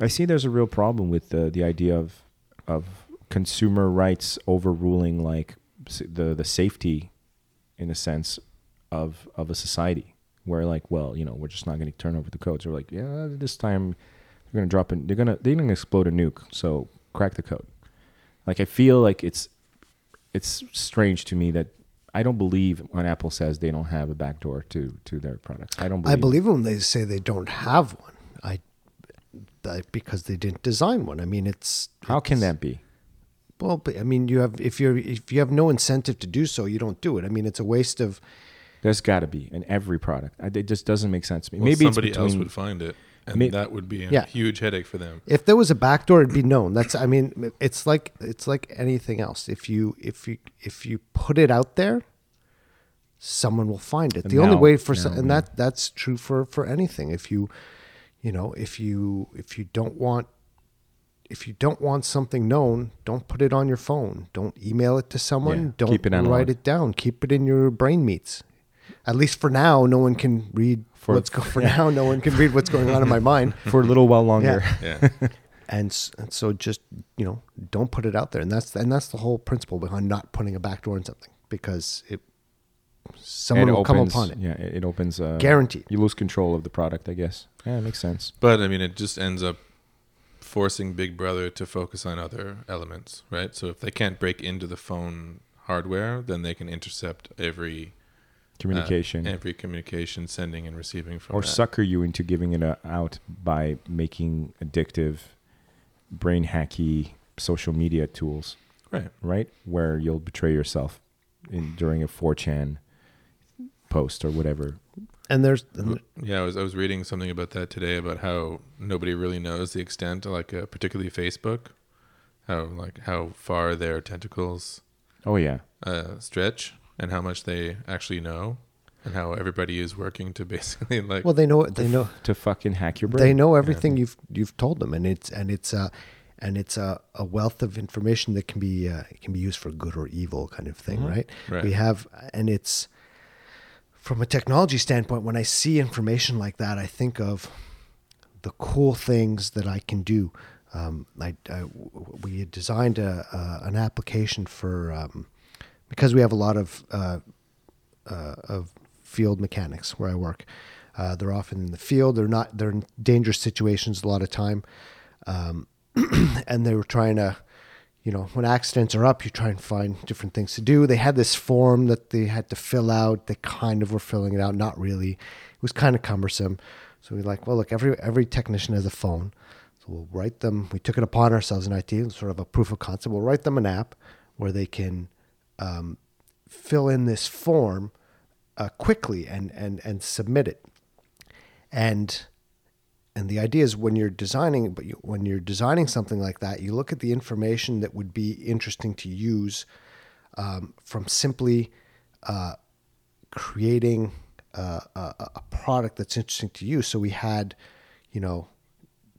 I see there's a real problem with the the idea of of consumer rights overruling like s- the the safety in a sense of of a society where like well you know we're just not going to turn over the codes we're like yeah this time they're going to drop in they're going to they're going to explode a nuke so crack the code like i feel like it's it's strange to me that i don't believe when apple says they don't have a backdoor to to their products i don't believe I it. believe when they say they don't have one. I, I because they didn't design one. I mean, it's how can that be Well, but I mean, you have if you're if you have no incentive to do so, you don't do it. I mean, it's a waste of. there's got to be in every product I, it just doesn't make sense to me Well, maybe somebody it's else would find it, and May- that would be a Yeah. huge headache for them. If there was a backdoor, it'd be known. That's I mean, it's like it's like anything else. If you if you if you put it out there, someone will find it. And the only way for so- now, and yeah. that that's true for for anything. If you you know if you if you don't want if you don't want something known, don't put it on your phone. Don't email it to someone. Yeah, Don't keep it analog. write it down. Keep it in your brain meats. At least for now, no one can read For- what's go- for now. No one can read what's going on in my mind. for a little while longer Yeah. and, and so just you know don't put it out there and that's and that's the whole principle behind not putting a backdoor in something because it someone It will come upon it Yeah, it, it opens. Uh, Guaranteed. You lose control of the product, I guess. Yeah, it makes sense. But I mean, it just ends up forcing Big Brother to focus on other elements, right? So if they can't break into the phone hardware, then they can intercept every uh, Communication. every communication sending and receiving from or that. sucker you into giving it a, out by making addictive, brain hacky social media tools, Right. right? Where you'll betray yourself in during a 4chan post or whatever. And there's and Yeah, I was I was reading something about that today about how nobody really knows the extent, like uh, particularly Facebook, how like how far their tentacles Oh yeah, uh, stretch and how much they actually know, and how everybody is working to basically like well they know they know to fucking hack your brain. they know everything you've you've told them and it's and it's uh and it's a, a wealth of information that can be uh, can be used for good or evil kind of thing right? Right. we have and it's from a technology standpoint when i see information like that i think of the cool things that i can do um, I, I- we had designed a, a, an application for um, because we have a lot of uh, uh, of field mechanics where I work. Uh, they're often in the field. They're not. They're in dangerous situations a lot of time, um, and they were trying to, you know, when accidents are up, you try and find different things to do. They had this form that they had to fill out. They kind of were filling it out, not really. It was kind of cumbersome. So we are like, well, look, every every technician has a phone. So we'll write them. We took it upon ourselves in IT, sort of a proof of concept. We'll write them an app where they can um, fill in this form uh, quickly and, and, and submit it. And and the idea is when you're designing, but you, when you're designing something like that, you look at the information that would be interesting to use um, from simply uh, creating uh, a, a product that's interesting to you. So we had, you know,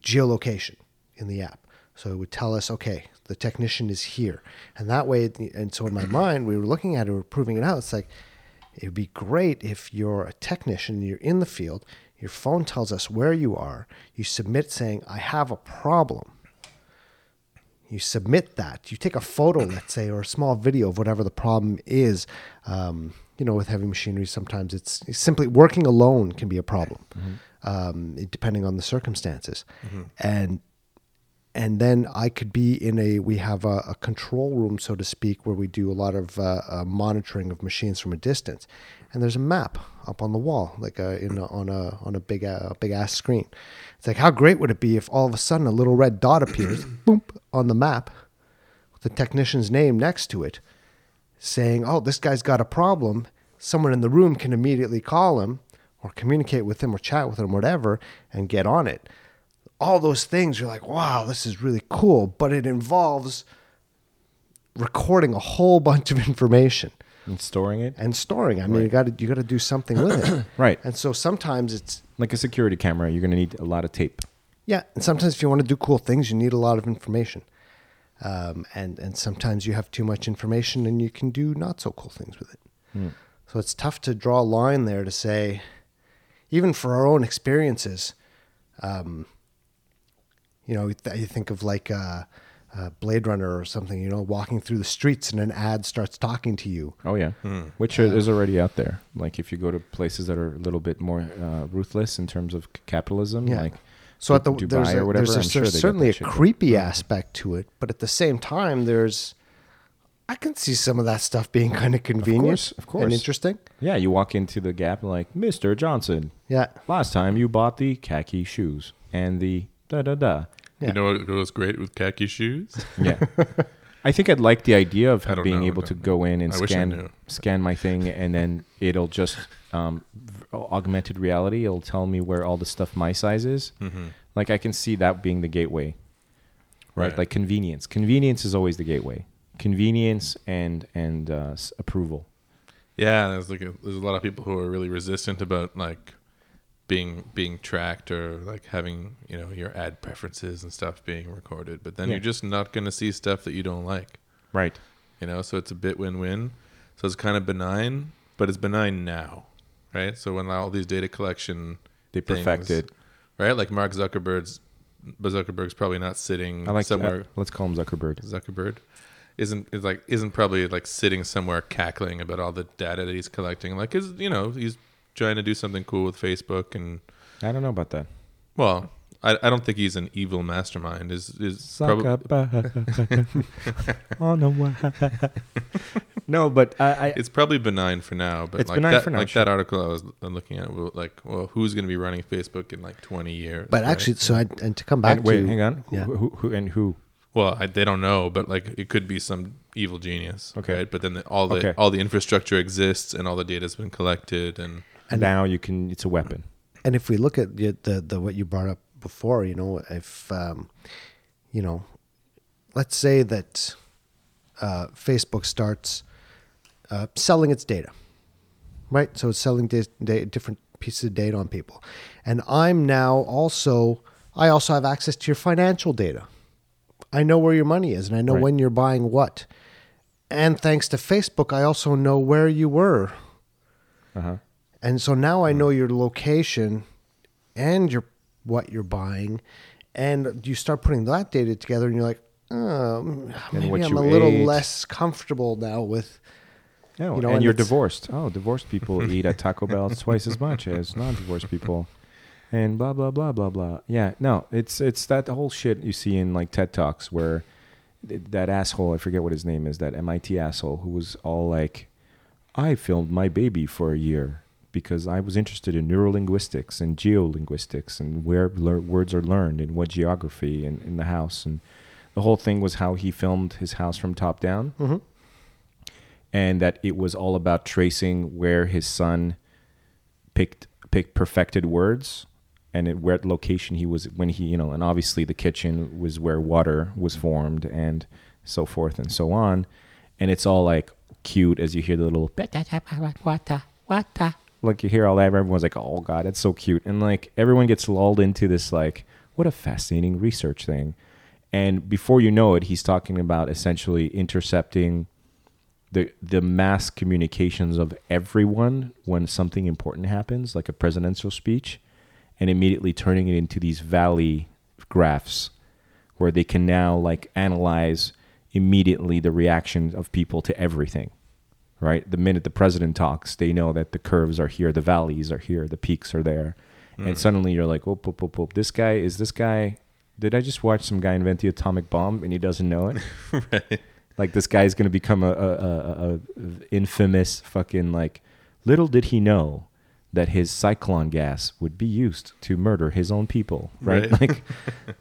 geolocation in the app. So it would tell us, okay, the technician is here. And that way, and so in my mind, we were looking at it, we were proving it out. It's like, it would be great if you're a technician, you're in the field, your phone tells us where you are, you submit saying, I have a problem. You submit that. You take a photo, let's say, or a small video of whatever the problem is. Um, you know, with heavy machinery, sometimes it's, it's simply working alone can be a problem, um, depending on the circumstances. And and then I could be in a we have a, a control room, so to speak, where we do a lot of uh, uh, monitoring of machines from a distance. And there's a map up on the wall, like a, in a, on a on a big uh, big ass screen. It's like how great would it be if all of a sudden a little red dot appears, boom, on the map, with the technician's name next to it, saying, "Oh, this guy's got a problem." Someone in the room can immediately call him, or communicate with him, or chat with him, whatever, and get on it all those things you're like wow this is really cool but it involves recording a whole bunch of information And storing it. and storing. It. I mean, you got to you got to do something with it. Right. And so sometimes it's Like a security camera, you're going to need a lot of tape. yeah, and sometimes if you want to do cool things, you need a lot of information. Um, and and sometimes you have too much information and you can do not so cool things with it. Hmm. So it's tough to draw a line there to say, even for our own experiences, um, you know, th- you think of like uh, uh, Blade Runner or something, you know, walking through the streets and an ad starts talking to you. Oh yeah, which is already out there. Like if you go to places that are a little bit more uh, ruthless in terms of c- capitalism, Yeah. like So at the Dubai there's, a, or whatever, there's, a- I'm sure there's they got certainly a shit going. creepy aspect to it, but at the same time, there's I can see some of that stuff being kind of convenient, course, of course. and interesting. yeah, you walk into the Gap and like Mister Johnson. Yeah, Last time you bought the khaki shoes and the da da da. Yeah. You know what goes great with khaki shoes? Yeah. I think I'd like the idea of being know. able to go in and I scan scan my thing, and then it'll just um, augmented reality. It'll tell me where all the stuff my size is. Mm-hmm. Like I can see that being the gateway, right? Right. Like convenience. Convenience is always the gateway. Convenience and and uh, approval. Yeah, there's like a, there's a lot of people who are really resistant about like being being tracked or like having you know your ad preferences and stuff being recorded. But then Yeah. you're just not going to see stuff that you don't like. Right. You know, so it's a bit win-win. So it's kind of benign, but it's benign now, right? So when all these data collection They things- perfected. right? Like Mark Zuckerberg's but Zuckerberg's probably not sitting I like somewhere. Uh, let's call him Zuckerberg. Zuckerberg isn't is like isn't probably like sitting somewhere cackling about all the data that he's collecting. Like is you know he's trying to do something cool with Facebook and I don't know about that. well. I, I don't think he's an evil mastermind. Is is probably Zuckerberg. oh no. no, but I, I it's probably benign for now. But It's like benign that, for now, Like sure. that article I was looking at, well, like, well, who's going to be running Facebook in like twenty years? but right? actually, so I, and to come back and wait, to hang on. Who, Yeah. who, who and who? Well, I, they don't know, but like it could be some evil genius. Okay. Right? But then the, all the Okay. all the infrastructure exists and all the data's been collected and And now you can. It's a weapon. And if we look at the, the, the what you brought up before, you know, if um, you know, let's say that uh, Facebook starts uh, selling its data, right? So it's selling da- da- different pieces of data on people, and I'm now also I also have access to your financial data. I know where your money is, and I know Right. when you're buying what. And thanks to Facebook, I also know where you were. Uh huh. And so now I mm. know your location and your what you're buying, and you start putting that data together, and you're like, oh, maybe I'm a little ate. less comfortable now with. No, You know, and, and you're divorced. Oh, divorced people eat at Taco Bell twice as much as non-divorced people, and blah blah blah blah blah. Yeah, no, it's it's that whole shit you see in like TED talks where th- that asshole, I forget what his name is, that MIT asshole who was all like, "I filmed my baby for a year because I was interested in neurolinguistics and geolinguistics and where lear- words are learned and what geography and in the house and." The whole thing was how he filmed his house from top down Mhm. and that it was all about tracing where his son picked picked perfected words and at where location he was when he you know and obviously the kitchen was where water was formed and so forth and so on and it's all like cute as you hear the little like you hear all that everyone's like oh god that's so cute and like everyone gets lulled into this like what a fascinating research thing and before you know it he's talking about essentially intercepting the the mass communications of everyone when something important happens, like a presidential speech, and immediately turning it into these valley graphs where they can now like analyze immediately the reaction of people to everything. Right? The minute the president talks, they know that the curves are here, the valleys are here, the peaks are there. And mm. suddenly you're like, oh, whoop, whoop, whoop. This guy is this guy did I just watch some guy invent the atomic bomb and he doesn't know it? right. like this guy's gonna become a, a, a, a infamous fucking like little did he know that his Zyklon gas would be used to murder his own people right, Right.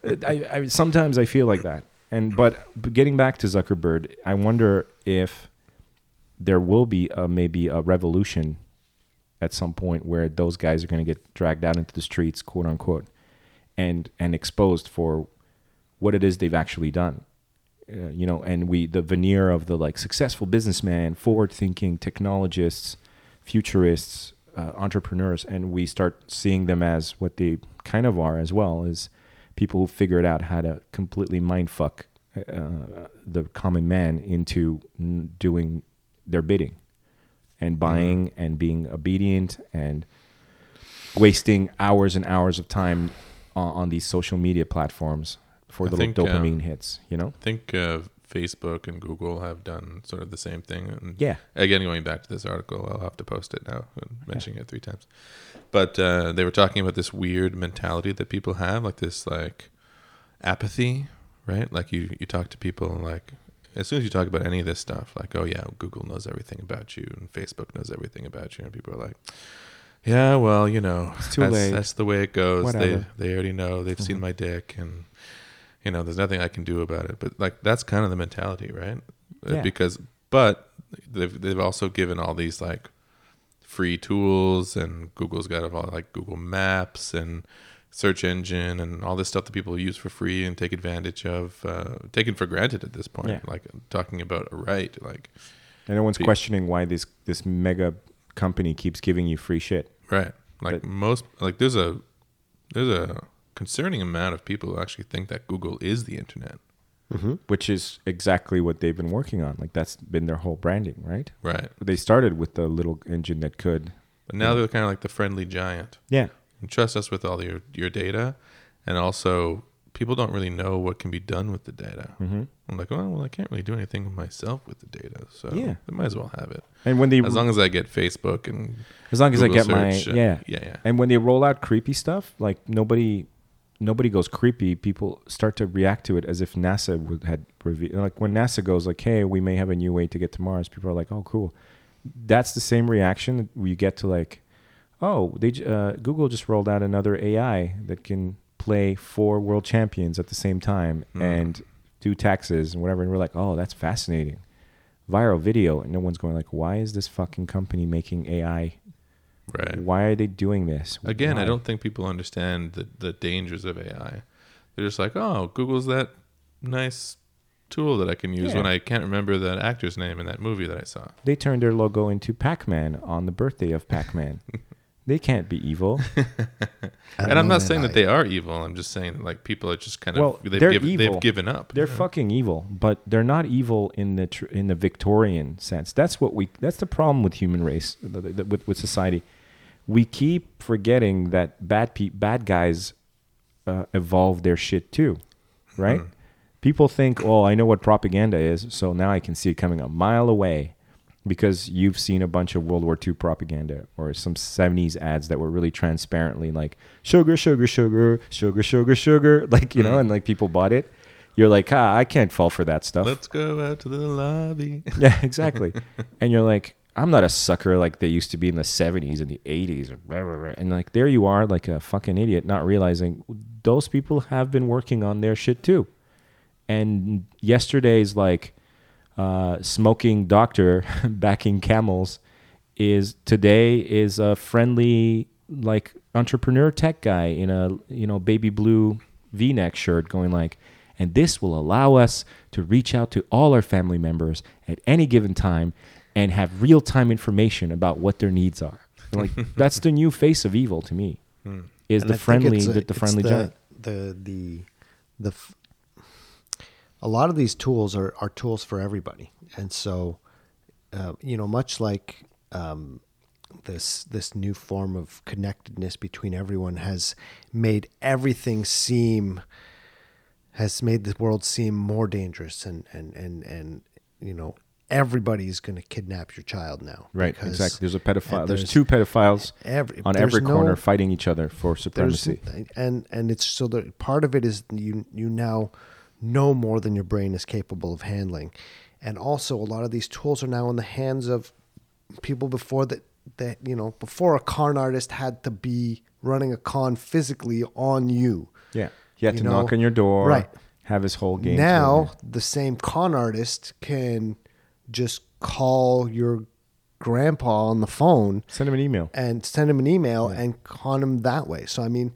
like I, I sometimes i feel like that and but, but getting back to zuckerberg i wonder if there will be a, maybe a revolution at some point where those guys are going to get dragged out into the streets quote unquote and and exposed for what it is they've actually done. Uh, you know, and we the veneer of the like successful businessman, forward-thinking technologists, futurists, uh, entrepreneurs, and we start seeing them as what they kind of are as well, is people who figured out how to completely mindfuck uh, the common man into doing their bidding and buying and being obedient and wasting hours and hours of time on, on these social media platforms for I the think, um, dopamine hits, you know? I think uh, Facebook and Google have done sort of the same thing. And Yeah. Again, going back to this article, I'll have to post it now, I'm mentioning it three times. But uh, they were talking about this weird mentality that people have, like this like apathy, right? Like you you talk to people like as soon as you talk about any of this stuff, like oh yeah, Google knows everything about you and Facebook knows everything about you, and people are like. Yeah, well, you know, It's too that's, late. that's the way it goes. Whatever. They they already know. They've seen Mhm. my dick, and you know, there's nothing I can do about it. But like, that's kind of the mentality, right? Uh, Yeah. Because, but they've they've also given all these like free tools, and Google's got all like Google Maps and search engine and all this stuff that people use for free and take advantage of, uh, taken for granted at this point. Yeah. Like talking about a right, like And no one's Pe- questioning why this this mega company keeps giving you free shit. right, like But- most, like there's a there's a concerning amount of people who actually think that Google is the internet. Mm-hmm. which is exactly what they've been working on. Like that's been their whole branding, right? Right. They started with the little engine that could. But now they're kind of like the friendly giant. Yeah. And trust us with all your your data and also people don't really know what can be done with the data hmm i'm like oh well i can't really do anything myself with the data so Yeah. they might as well have it And when they, as long as i get facebook and as long as I get my yeah, yeah yeah and when they roll out creepy stuff, like nobody, nobody goes creepy. People start to react to it as if NASA would had revealed. Like when NASA goes like, "Hey, we may have a new way to get to Mars," people are like, "Oh, cool." That's the same reaction you get to like, "Oh, they uh, Google just rolled out another AI that can play four world champions at the same time Hmm. and do taxes and whatever." And we're like, "Oh, that's fascinating." Viral video, and no one's going like, "Why is this fucking company making AI right why are they doing this? again i don't think people understand the, the dangers of ai they're just like oh google's that nice tool that i can use Yeah. when i can't remember that actor's name in that movie that i saw They turned their logo into Pac-Man on the birthday of Pac-Man. they can't be evil. and i'm not saying that they are evil i'm just saying like people are just kind of Well, they've, they're given, evil. they've given up They're Yeah. fucking evil, but they're not evil in the tr- in the Victorian sense. That's what we. That's the problem with human race, the- the- with with society. We keep forgetting that bad pe- bad guys uh, evolve their shit too, right? Mhm. People think, "Oh, I know what propaganda is, so now I can see it coming a mile away." Because you've seen a bunch of World War II propaganda or some 70s ads that were really transparently like sugar, sugar, sugar, sugar, sugar, sugar, like, you know, Mm. and like people bought it. You're like, ah, I can't fall for that stuff. Let's go out to the lobby. Yeah, exactly. and you're like, I'm not a sucker like they used to be in the 70s and the 80s. Or blah, blah, blah. And like, there you are, like a fucking idiot, not realizing those people have been working on their shit too. And yesterday's like uh, smoking doctor backing camels is today is a friendly like entrepreneur tech guy in a you know baby blue v-neck shirt going like and this will allow us to reach out to all our family members at any given time and have real-time information about what their needs are. Like that's the new face of evil to me. Hmm. is the friendly the, the friendly the, giant. The the the a lot of these tools are are tools for everybody, and so uh, you know, much like um, this this new form of connectedness between everyone has made everything seem has made the world seem more dangerous, and and and and you know. Everybody's going to kidnap your child now. right exactly there's a pedophile there's, there's two pedophiles every, on every no- corner fighting each other for supremacy and and it's so that part of it is you you now know more than your brain is capable of handling and also a lot of these tools are now in the hands of people before that that you know before a con artist had to be running a con physically on you Yeah. He had You to know, knock on your door, right. have his whole game. now the same con artist can just call your grandpa on the phone send him an email. and send him an email and con him that way. So I mean,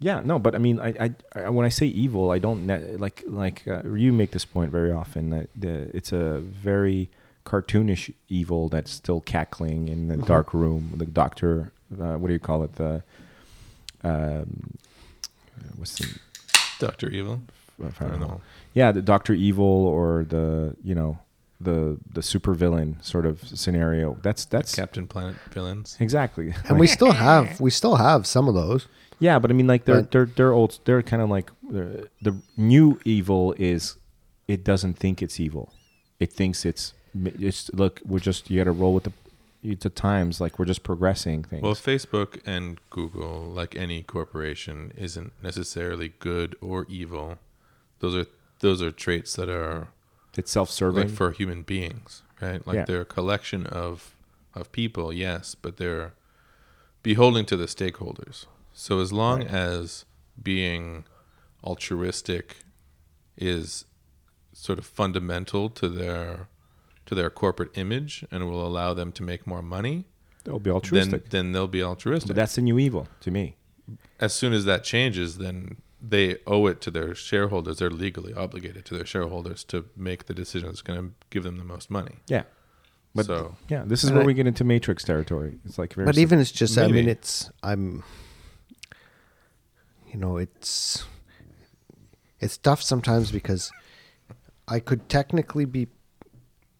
Yeah, no, but I mean, I, I, I when I say evil, I don't ne- like like uh, you make this point very often that the, it's a very cartoonish evil that's still cackling in the dark room. The doctor, uh, what do you call it? The um, what's the Doctor Evil. I I don't know. Yeah, the Doctor Evil or the you know the the supervillain sort of scenario. That's that's Captain Planet villains. exactly. And we still have we still have some of those. Yeah, but I mean, like they're But- they're they're old. They're kind of like the the new evil is it doesn't think it's evil. It thinks it's it's look. We're just you got to roll with the the times. Like we're just progressing things. Well, Facebook and Google, like any corporation, isn't necessarily good or evil. Those are those are traits that are it's self-serving. like for human beings, right? Like Yeah. they're a collection of of people, yes, but they're beholden to the stakeholders. So as long Right. as being altruistic is sort of fundamental to their to their corporate image and will allow them to make more money, They'll be then altruistic. then they'll be altruistic. but that's the new evil to me. as soon as that changes, then they owe it to their shareholders. They're legally obligated to their shareholders to make the decision that's going to give them the most money. Yeah. But so yeah, this is where I- we get into Matrix territory. It's like very But sim- even it's just I mean it's I'm you know, it's it's tough sometimes because I could technically be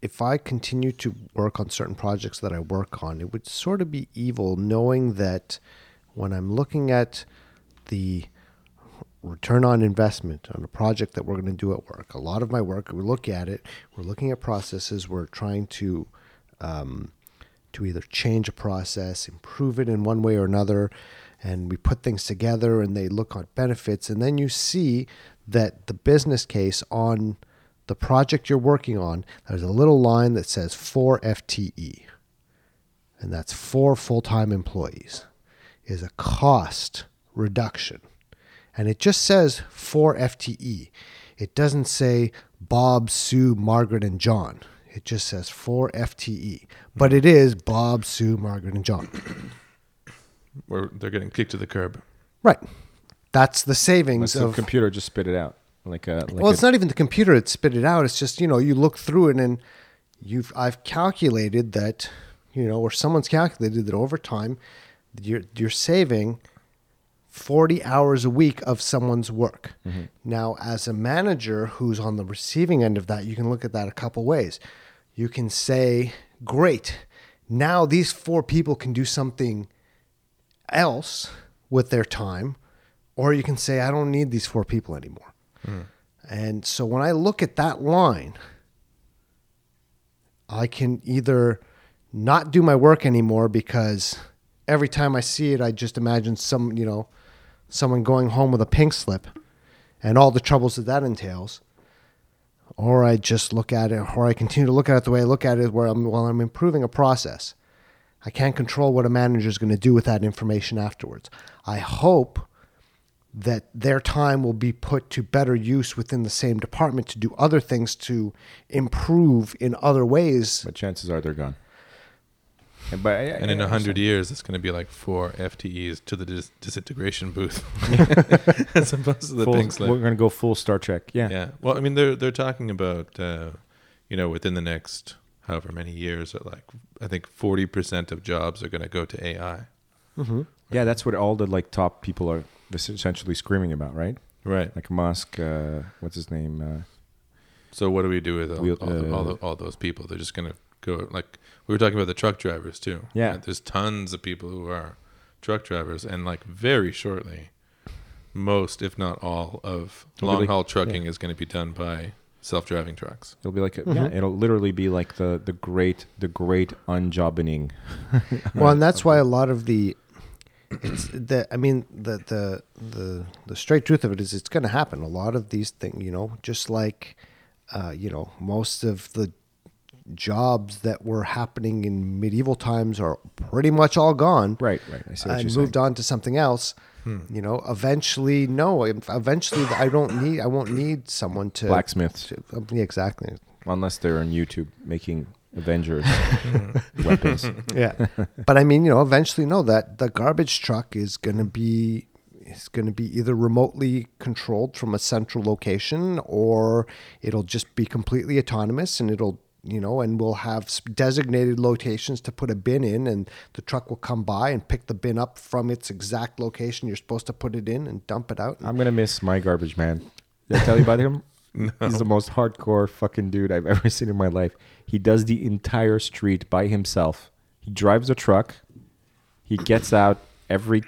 if I continue to work on certain projects that I work on, it would sort of be evil knowing that when I'm looking at the return on investment on a project that we're going to do at work, a lot of my work, we look at it, we're looking at processes, we're trying to um, to either change a process, improve it in one way or another, and we put things together and they look on benefits, and then you see that the business case on the project you're working on, there's a little line that says 4 FTE, and that's four full time employees, is a cost reduction. And it just says 4 FTE. It doesn't say Bob, Sue, Margaret, and John. It just says 4 FTE. But it is Bob, Sue, Margaret, and John. Where they're getting kicked to the curb. Right. That's the savings so of computer just spit it out like a like well, it's a- not even the computer that spit it out. It's just you know you look through it and you've I've calculated that you know or someone's calculated that over time you're you're saving forty hours a week of someone's work. Mm-hmm. Now, as a manager who's on the receiving end of that, you can look at that a couple ways. You can say, "Great, now these four people can do something else with their time," or you can say, "I don't need these four people anymore." Hmm. And so when I look at that line, I can either not do my work anymore because every time I see it, I just imagine some, you know, someone going home with a pink slip and all the troubles that that entails. Or I just look at it, or I continue to look at it the way I look at it, where I'm while I'm improving a process. I can't control what a manager is going to do with that information afterwards. I hope that their time will be put to better use within the same department to do other things to improve in other ways. but chances are they're gone. And, but I- And in I- a hundred years, it's going to be like four FTEs to the dis- disintegration booth, as opposed to the full- pink slip. we're gonna go full Star Trek. Yeah. Yeah. Well, I mean, they're they're talking about, uh, you know, within the next however many years, that like I think forty percent of jobs are going to go to AI. Yeah, that's what all the like top people are essentially screaming about, right? Right. Like Musk, uh, what's his name? Uh, So what do we do with all, all, the, all, uh, the, all those people? They're just going to go like we were talking about the truck drivers too. Yeah. Right? There's tons of people who are truck drivers, and like very shortly, most, if not all, of long haul trucking is going to be done by self driving trucks. it'll be like a, Mm-hmm. yeah, it'll literally be like the the great the great unjobbening. Well, and that's why a lot of the, it's the I mean the the the the straight truth of it is it's going to happen. A lot of these things, you know, just like, uh, you know, most of the jobs that were happening in medieval times are pretty much all gone. Right, right. I see what and moved on to something else. You know, eventually, no. Eventually, I don't need. I won't need someone to Blacksmiths. to- um, yeah, exactly. unless they're on YouTube making Avengers weapons. Yeah, but I mean, you know, eventually, no. That the garbage truck is going to be is going to be either remotely controlled from a central location or it'll just be completely autonomous and it'll you know and we'll have designated locations to put a bin in and the truck will come by and pick the bin up from its exact location you're supposed to put it in and dump it out I'm gonna miss my garbage man. Did I tell you about him? He's the most hardcore fucking dude I've ever seen in my life. He does the entire street by himself. He drives a truck. He gets out every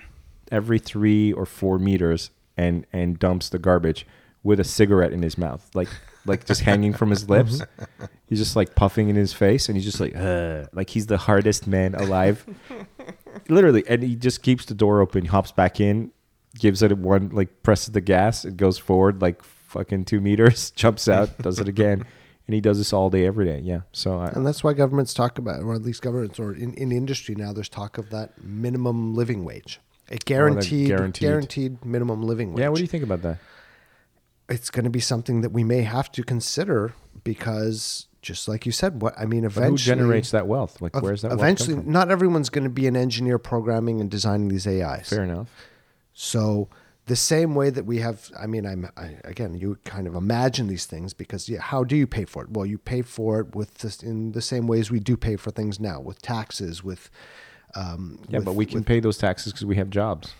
every three or four meters and and dumps the garbage with a cigarette in his mouth, like like just hanging from his lips. Mm-hmm. He's just like puffing in his face, and he's just like, Ugh. like he's the hardest man alive, literally. And he just keeps the door open, hops back in, gives it one like presses the gas, it goes forward like fucking two meters, jumps out, does it again, and he does this all day, every day. Yeah. So I, and that's why governments talk about or at least governments or in, in industry now there's talk of that minimum living wage a oh, guaranteed guaranteed. guaranteed minimum living wage yeah. What do you think about that? It's going to be something that we may have to consider because just like you said what i mean But eventually who generates that wealth? Like, where's that eventually not everyone's going to be an engineer programming and designing these ais? Fair enough. so the same way that we have i mean I'm, I, again you kind of imagine these things because yeah, how do you pay for it well you pay for it with this in the same ways we do pay for things now with taxes with um, Yeah, with- but we can with- pay those taxes because we have jobs.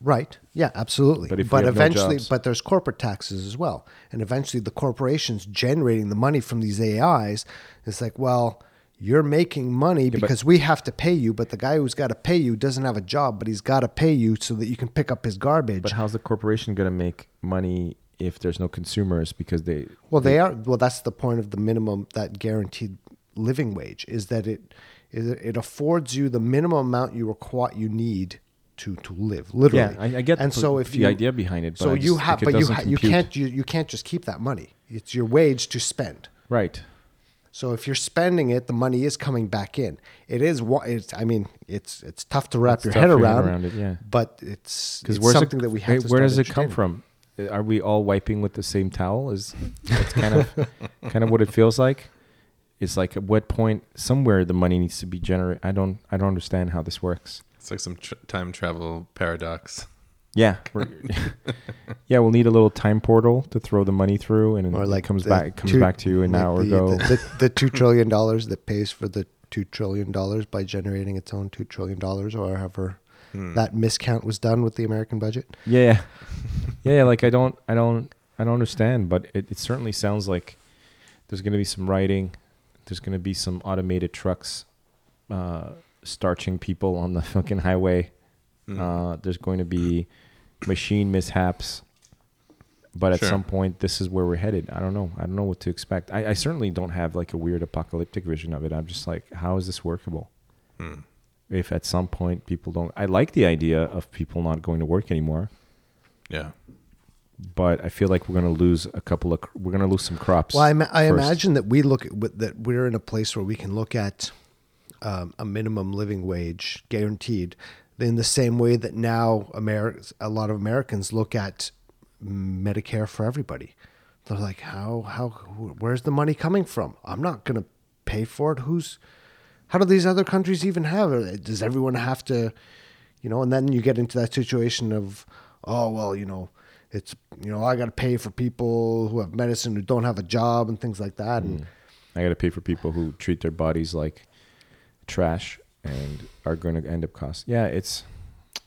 Right. Yeah, absolutely. But but no eventually, jobs- but there's corporate taxes as well, and eventually the corporations generating the money from these AIs. It's like, well, you're making money but- because we have to pay you, but the guy who's got to pay you doesn't have a job, but he's got to pay you so that you can pick up his garbage. But how's the corporation going to make money if there's no consumers because they? Well, they are. Well, that's the point of the minimum, that guaranteed living wage, is that it is it affords you the minimum amount you require you need to to live. Literally. Yeah, I, I get And the, so if the you, idea behind it. But so I you have, but you ha- you can't you, you can't just keep that money. It's your wage to spend. Right. So if you're spending it, the money is coming back in. It is what it's. I mean, it's it's tough to wrap It's your head around. around it, yeah. But it's Because where's something it, that we have. to where does it come from? Uh, Are we all wiping with the same towel? Is that's kind of kind of what it feels like? It's like at what point somewhere the money needs to be generated. I don't I don't understand how this works. It's like some tr- time travel paradox. Yeah, yeah. We'll need a little time portal to throw the money through, and or it comes back it comes two- back to you an like hour the, ago. The, the, the two trillion dollars that pays for the two trillion dollars by generating its own two trillion dollars, or however Hmm. that miscount was done with the American budget. Yeah, yeah, yeah. Like I don't, I don't, I don't understand. But it, it certainly sounds like there's going to be some writing. There's going to be some automated trucks uh, starching people on the fucking highway. Hmm. Uh, there's going to be machine mishaps. But at Sure. some point, this is where we're headed. I don't know. I don't know what to expect. I, I certainly don't have like a weird apocalyptic vision of it. I'm just like, how is this workable? Hmm. If at some point people don't, I like the idea of people not going to work anymore Yeah. but I feel like we're going to lose a couple of we're going to lose some crops. Well, I, ima- I imagine that we look at with- that we're in a place where we can look at um, a minimum living wage guaranteed in the same way that now Americans, a lot of Americans look at Medicare for everybody. They're like, how how where's the money coming from? I'm not going to pay for it. Who's how do these other countries even have it? Does everyone have to, you know? And then you get into that situation of, oh well, you know, it's you know I got to pay for people who have medicine who don't have a job and things like that. And I got to pay for people who treat their bodies like trash and are going to end up cost. Yeah, it's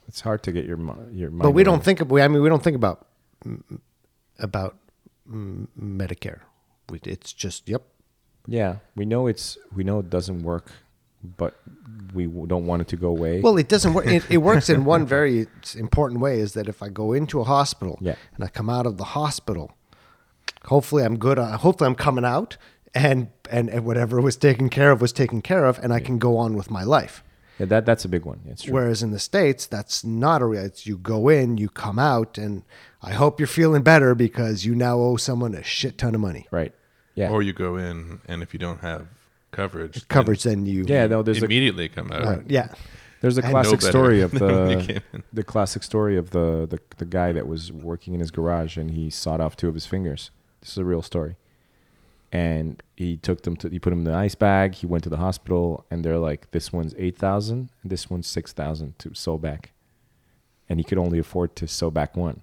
it's hard to get your your mind. but we don't think of, we I mean we don't think about about Medicare. It's just yep. Yeah, we know it's we know it doesn't work, but we don't want it to go away. Well, it doesn't work. It, it works in one very important way: is that if I go into a hospital Yeah. and I come out of the hospital, hopefully I'm good. uh, Hopefully I'm coming out and, and and whatever was taken care of was taken care of, and I can go on with my life. yeah, that that's a big one. It's true. Whereas in the states, that's not a real. It's you go in, you come out, and I hope you're feeling better because you now owe someone a shit ton of money. right. Yeah. Or you go in, and if you don't have coverage, then Coverage, then you yeah, no, there's a immediately come out. uh, yeah. There's a I know classic better story of than when you the the classic story of the, the the guy that was working in his garage and he sawed off two of his fingers. This is a real story. And he took them to he put them in the ice bag. He went to the hospital and they're like, this one's eight thousand, this one's six thousand to sew back. and he could only afford to sew back one.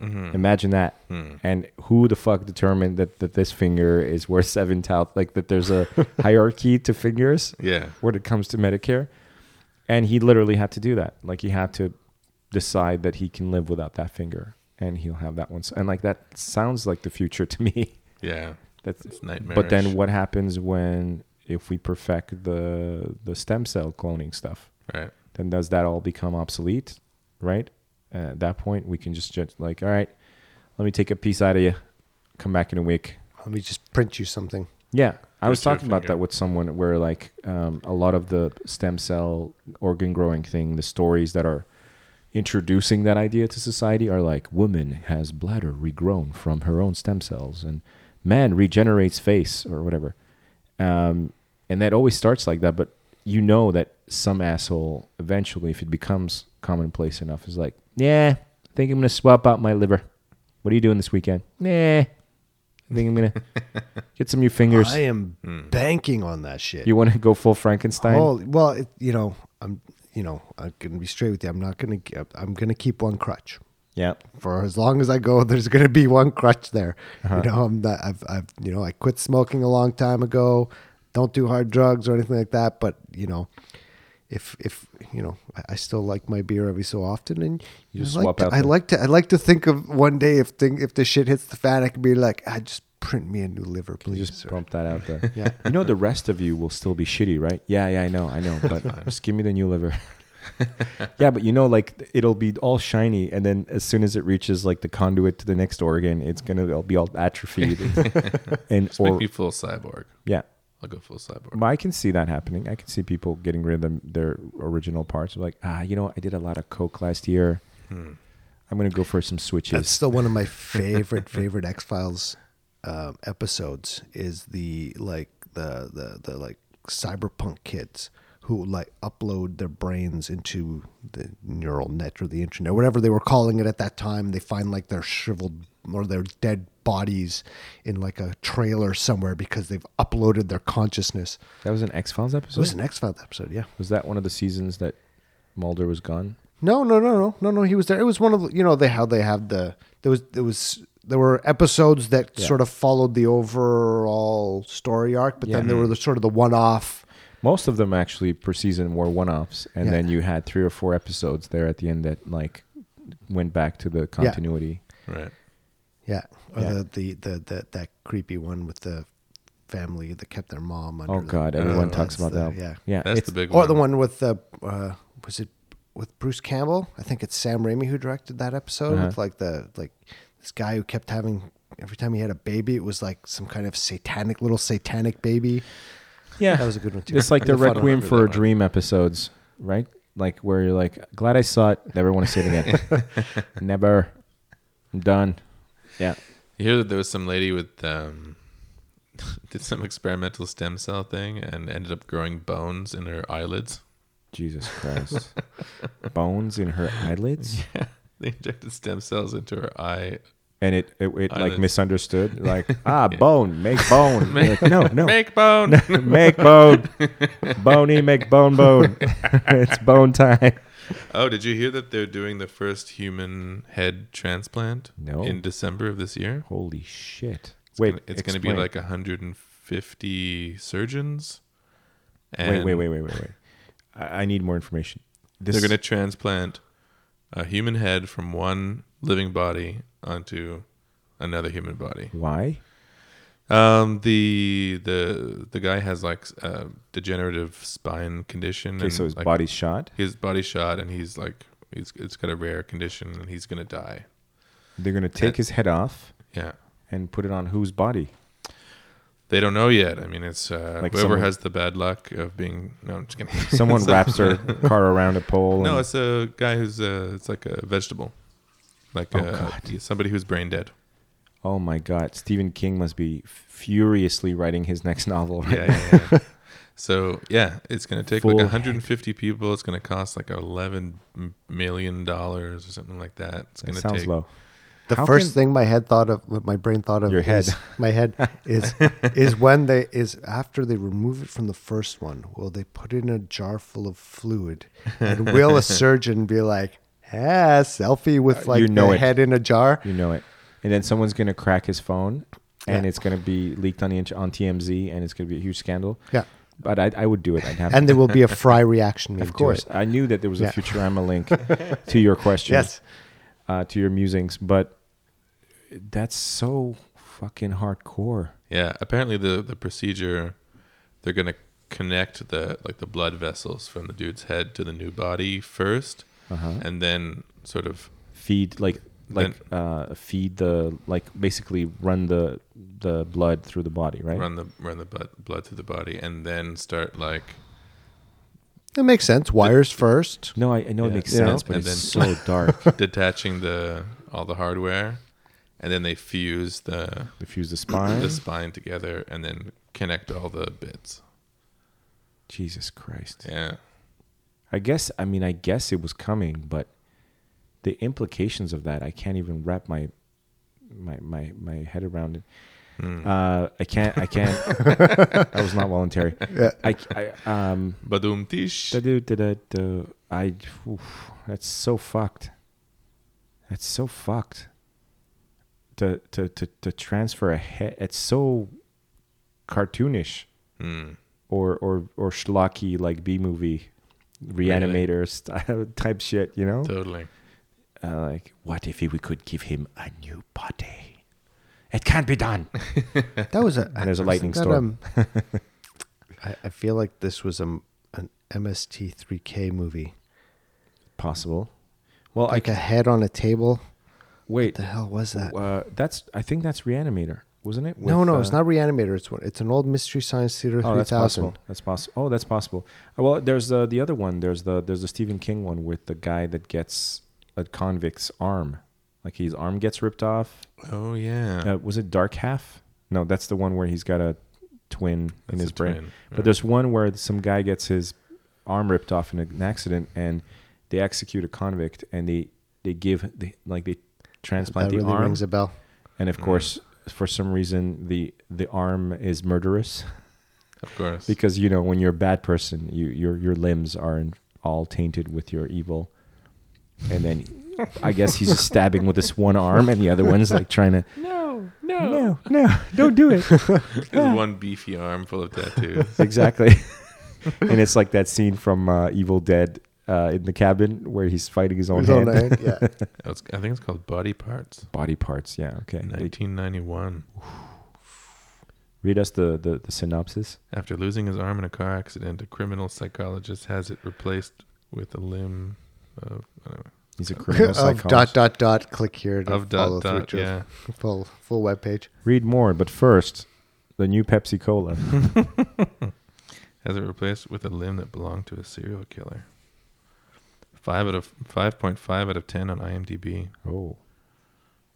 Mhm. Imagine that. Hmm. And who the fuck determined that, that this finger is worth 7000 Like that there's a hierarchy to fingers Yeah. when it comes to Medicare. And he literally had to do that. Like he had to decide that he can live without that finger and he'll have that one. And like that sounds like the future to me. Yeah. That's It's nightmarish. but then what happens when if we perfect the the stem cell cloning stuff? Right. Then does that all become obsolete? Right? Uh, at that point, we can just, just like, all right, let me take a piece out of you. Come back in a week. Let me just print you something. Yeah, I was talking about that with someone where like um, a lot of the stem cell organ growing thing, the stories that are introducing that idea to society are like woman has bladder regrown from her own stem cells and man regenerates face or whatever. Um, and that always starts like that, but you know that some asshole eventually, if it becomes commonplace enough, is like, yeah, I think I'm gonna swap out my liver. What are you doing this weekend? Nah, I think I'm gonna get some new fingers. I am Hmm. banking on that shit. You want to go full Frankenstein? Holy, well, it, you know, I'm, you know, I'm gonna be straight with you. I'm not gonna, g- I'm gonna keep one crutch yeah. for as long as I go. There's gonna be one crutch there. Uh-huh. You know, I'm not, I've, I've, you know, I quit smoking a long time ago. Don't do hard drugs or anything like that. But you know, if, if you know, I, I still like my beer every so often, and You I just like swap to, out I like to, I like to think of one day if thing, if the shit hits the fan, I can be like, I just print me a new liver, please. just or- bump that out there. Yeah. You know the rest of you will still be shitty, right? Yeah, yeah, I know, I know. But just give me the new liver. yeah, but you know, like it'll be all shiny, and then as soon as it reaches like the conduit to the next organ, it's gonna it'll be all atrophied. and Just make me full cyborg. yeah, I'll go full cyborg. but I can see that happening. I can see people getting rid of them, their original parts. Like ah, you know, I did a lot of coke last year. Hmm. I'm gonna go for some switches. That's still one of my favorite favorite X Files um, episodes. Is the like the the the like cyberpunk kids who like upload their brains into the neural net or the internet, whatever they were calling it at that time. They find like their shriveled or their dead bodies in like a trailer somewhere because they've uploaded their consciousness. that was an X Files It episode. was an X Files episode, yeah. was that one of the seasons that Mulder was gone? No, no, no, no, no, no. He was there. It was one of the, you know they how they have the there was there was there were episodes that Yeah. sort of followed the overall story arc, but then Yeah. there were the sort of the one off. Most of them actually per season were one-offs, and Yeah. then you had three or four episodes there at the end that like went back to the continuity. Right. Yeah, or Yeah. The, the the the that creepy one with the family that kept their mom. Under Oh God, Uh, everyone that's talks about the- that. Yeah, yeah, That's it's- the big or one. Or the one with the uh, was it with Bruce Campbell? I think it's Sam Raimi who directed that episode Uh-huh. with like the like this guy who kept having every time he had a baby, it was like some kind of satanic little satanic baby. Yeah, That was a good one too. it's like the It's a fun one. Requiem for a. Dream episodes, right? Like where you're like, glad I saw it, never want to see it again. never. I'm done. Yeah. You hear that there was some lady with um, did some experimental stem cell thing and ended up growing bones in her eyelids. Jesus Christ. Bones in her eyelids, Yeah, they injected stem cells into her eye. And it it, it like misunderstood. Like ah, bone, make bone. Like, no, no, Make bone. make bone, bony, make bone, bone. it's bone time. oh, did you hear that they're doing the first human head transplant? No. In December of this year. Holy shit! It's Wait, gonna, it's going to be like 150 surgeons. wait, wait, wait, wait, wait, wait. I, I need more information. This They're going to transplant a human head from one living body onto another human body. why? Um, the the the guy has like a degenerative spine condition. Okay, and so his like, body's shot. his body's shot, and he's like he's it's got a rare condition, and he's gonna die. They're gonna take That- his head off Yeah, and put it on whose body? they don't know yet. I mean, it's uh, Like whoever someone- has the bad luck of being. No, I'm just kidding. Someone So- wraps their car around a pole. No, and- it's a guy who's uh, it's like a vegetable, like Oh, uh, God. somebody who's brain dead. oh my God! Stephen King must be furiously writing his next novel. Right? Yeah, yeah, yeah. so yeah, it's gonna take Full like 150 people. It's gonna cost like 11 million dollars or something like that. It's gonna sounds take. low. The How first can- thing my head thought of, what my brain thought of, Your head. my head is is when they is after they remove it from the first one. Will they put it in a jar full of fluid, and will a surgeon be like, Yeah, selfie with like you know the it. head in a jar. You know it. And then someone's gonna crack his phone, and Yeah. it's gonna be leaked on the int- on TMZ, and it's gonna be a huge scandal. Yeah. But I, I would do it. I'd have. And there will be a fry reaction meme of course. I knew that there was Yeah. a Futurama link to your question. Yes. uh, to your musings, but that's so fucking hardcore. Yeah, apparently the the procedure they're gonna connect the like the blood vessels from the dude's head to the new body first, Uh-huh. and then sort of Feed like like uh, feed the like basically run the the blood through the body, right? run the run the blood blood through the body, and then start like It makes sense. Wires first. No, I, I know it makes You know? sense, but And it's then- so dark. detaching the all the hardware, and then they fuse the Diffuse the spine. the spine together, and then connect all the bits. Jesus Christ. Yeah, I guess I mean I guess it was coming, but the implications of that I can't even wrap my my my, my head around it. Hmm. Uh, I can't. I can't. that was not voluntary. Yeah. I, I um. badum tish. I. oof, that's so fucked. That's so fucked. To to to to transfer a head. It's so cartoonish Hmm. or or or schlocky like B movie reanimator style type shit. You know. Totally. Uh, like, what if we could give him a new body? It can't be done. That was a. And there's a lightning that, storm. um, I, I feel like this was a, an MST3K movie. Possible. Well, Like I a head on a table. wait. What the hell was that? Uh, that's I think that's Reanimator, wasn't it? no, With, no, uh, it's not Reanimator. It's one. It's an old Mystery Science Theater Oh, that's 3000. possible. That's possible. Oh, that's possible. Uh, Well, there's the the other one. There's the there's the Stephen King one with the guy that gets a convict's arm, like his arm gets ripped off. Oh yeah. Uh, was it Dark Half? No, that's the one where he's got a twin in That's his a brain. twin, But right. there's one where some guy gets his arm ripped off in an accident, and they execute a convict, and they they give the like they transplant That the really arm, rings a bell. and of course, for some reason, the the arm is murderous of course. because you know when you're a bad person, you your your limbs are in, all tainted with your evil, and then I guess he's just stabbing with this one arm, and the other one's like trying to no, no. no no don't do it There's one beefy arm full of tattoos. exactly. and it's like that scene from uh, Evil Dead uh, in the cabin where he's fighting his own His own hand. hand, yeah. It's- I think it's called Body Parts. Body parts, yeah. Okay. 1991. read us the, the, the synopsis. After losing his arm in a car accident, a criminal psychologist has it replaced with a limb of anyway, He's a criminal of psychologist. dot dot dot. Click here to of follow dot dot. through to Yeah, full full web page. Read more, but first, the new Pepsi Cola. has it replaced with a limb that belonged to a serial killer. Five out of five point five out of ten on IMDb. oh,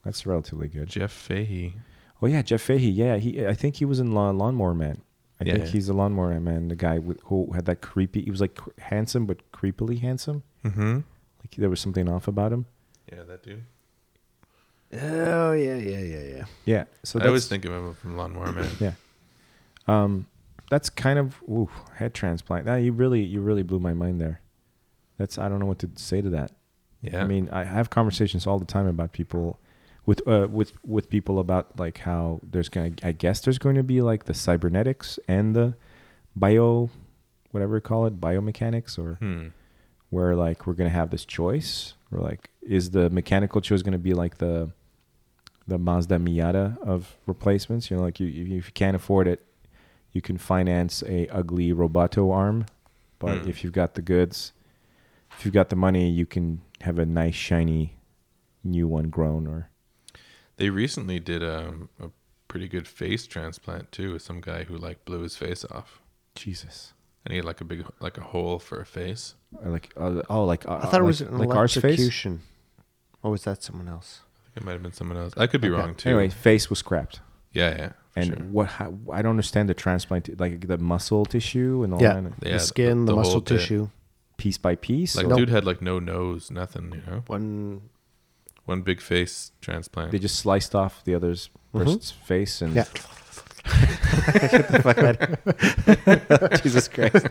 that's relatively good. Jeff Fahey. Oh yeah, Jeff Fahey. Yeah, he. I think he was in Lawn, Lawnmower Man. I Yeah. think he's the Lawnmower Man, the guy with, who had that creepy. He was like cr- handsome, but creepily handsome. Mm-hmm. Like there was something off about him. Yeah, that dude. Oh yeah, yeah, yeah, yeah. Yeah. So I always that's- think of him from Lawnmower Man. Yeah. Um, that's kind of ooh, head transplant. Now you really you really blew my mind there. That's I don't know what to say to that. Yeah. I mean, I have conversations all the time about people with uh, with with people about like how there's going to I guess there's going to be like the cybernetics and the bio whatever you call it, biomechanics or Hmm. where like we're going to have this choice or like is the mechanical choice going to be like the the Mazda Miata of replacements you know like you if you can't afford it you can finance a ugly roboto arm but Hmm. if you've got the goods if you've got the money you can have a nice shiny new one grown or They recently did um, a pretty good face transplant too with some guy who like blew his face off, Jesus and he had like a big like a hole for a face. Or like uh, oh like uh, I thought it like, was an like ours face electrocution. Or was that someone else? I think it might have been someone else. I could be Okay. wrong too. anyway face was scrapped yeah, yeah, for and sure. what how, I don't understand the transplant like the muscle tissue and all Yeah. that Yeah, the skin, the, the muscle whole bit. tissue. Piece by piece Like or dude had like no nose, nothing. You know, One. one big face transplant. they just sliced off the other's person's face and Yeah. Jesus Christ!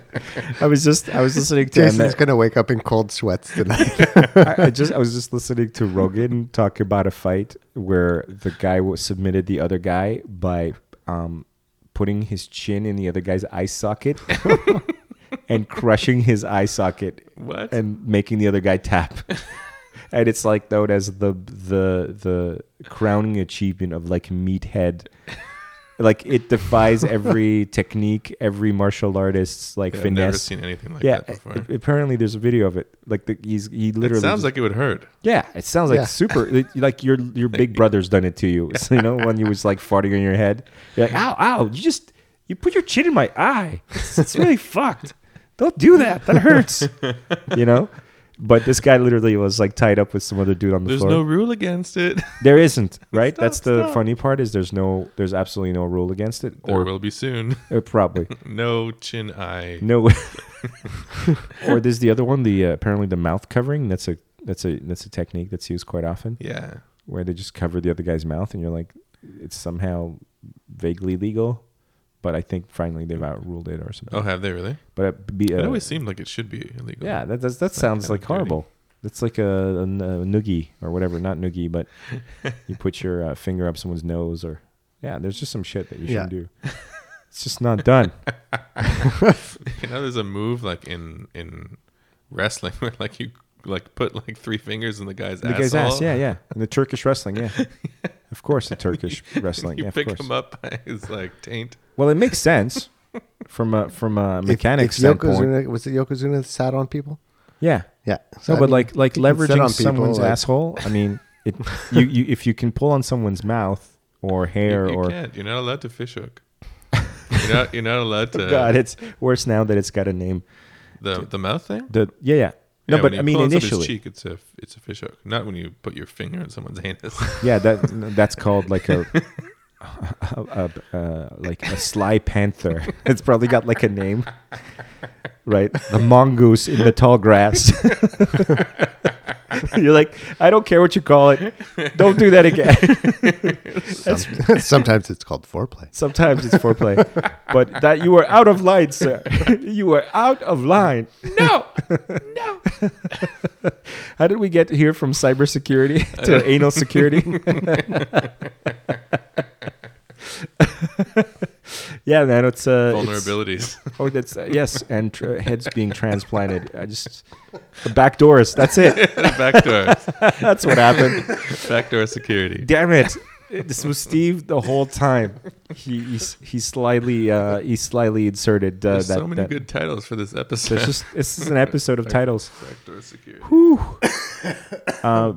I was just I was listening to him. Jason's gonna wake up in cold sweats tonight. I, I just I was just listening to Rogan talk about a fight where the guy was submitted the other guy by um, putting his chin in the other guy's eye socket and crushing his eye socket What? and making the other guy tap. and it's like known as the the the crowning achievement of like meathead. Like it defies every technique, every martial artist's like Yeah, I've never seen anything like yeah, that before. a- apparently there's a video of it. Like the, he's he it literally sounds just- like it would hurt. yeah, it sounds like Yeah. super. it- like your your big brother's done it to you. So, you know when you was like farting on your head. You're like, ow, ow! You just you put your chin in my eye. It's, it's really fucked. Don't do that. That hurts. you know. But this guy literally was like tied up with some other dude on the There's floor. There's no rule against it. there isn't right. Stop, That's the stop. funny part. Is there's no there's absolutely no rule against it, there or will be soon. uh, probably No chin eye. no. or there's the other one. The uh, apparently the mouth covering. That's a that's a that's a technique that's used quite often. Yeah. where they just cover the other guy's mouth, and you're like, it's somehow vaguely legal, but I think finally they've outruled it or something. Oh, have they really? But uh, be, uh, it always seemed like it should be illegal. yeah, that does, that sounds kinda like horrible. That's like a noogie or whatever, not noogie, but you put your uh, finger up someone's nose or yeah, there's just some shit that you shouldn't Yeah. do. It's just not done. You know, there's a move like in in wrestling where like you like put like three fingers in the guy's ass. The asshole. guy's ass, yeah, yeah. In the Turkish wrestling, yeah. Of course, the Turkish wrestling, you yeah, of pick course. him up by his like taint. Well, it makes sense from a from a If- mechanic if standpoint. Yokozuna, was it Yokozuna sat on people? Yeah, Yeah. No, So, I but mean, like like he can sit leveraging on people, someone's like- asshole. I mean, it, you, you if you can pull on someone's mouth or hair You, you or can't. You're not allowed to fish hook. You're not. You're not allowed oh to. God, it's worse now that it's got a name. the the mouth thing. The yeah yeah no, Yeah, but I mean pull on somebody's initially cheek, it's a it's a fish hook. Not when you put your finger in someone's anus. yeah that that's called like a. a, a, uh, like a sly panther. It's probably got like a name, right? The mongoose in the tall grass. You're like, I don't care what you call it. Don't do that again. Some- sometimes it's called foreplay. Sometimes it's foreplay, but that you were out of line, sir. you were out of line. No, no. How did we get here from cybersecurity to anal security? Yeah, man, it's uh, it's- Vulnerabilities. oh, that's uh, yes, and tr- heads being transplanted. I just the back doors. That's it. Back doors. That's what happened. Backdoor security. Damn it! This was Steve the whole time. He he, he slightly uh, he slightly inserted uh, There's that. so many that- good titles for this episode. There's just this is an episode of titles. Backdoor security. Uh,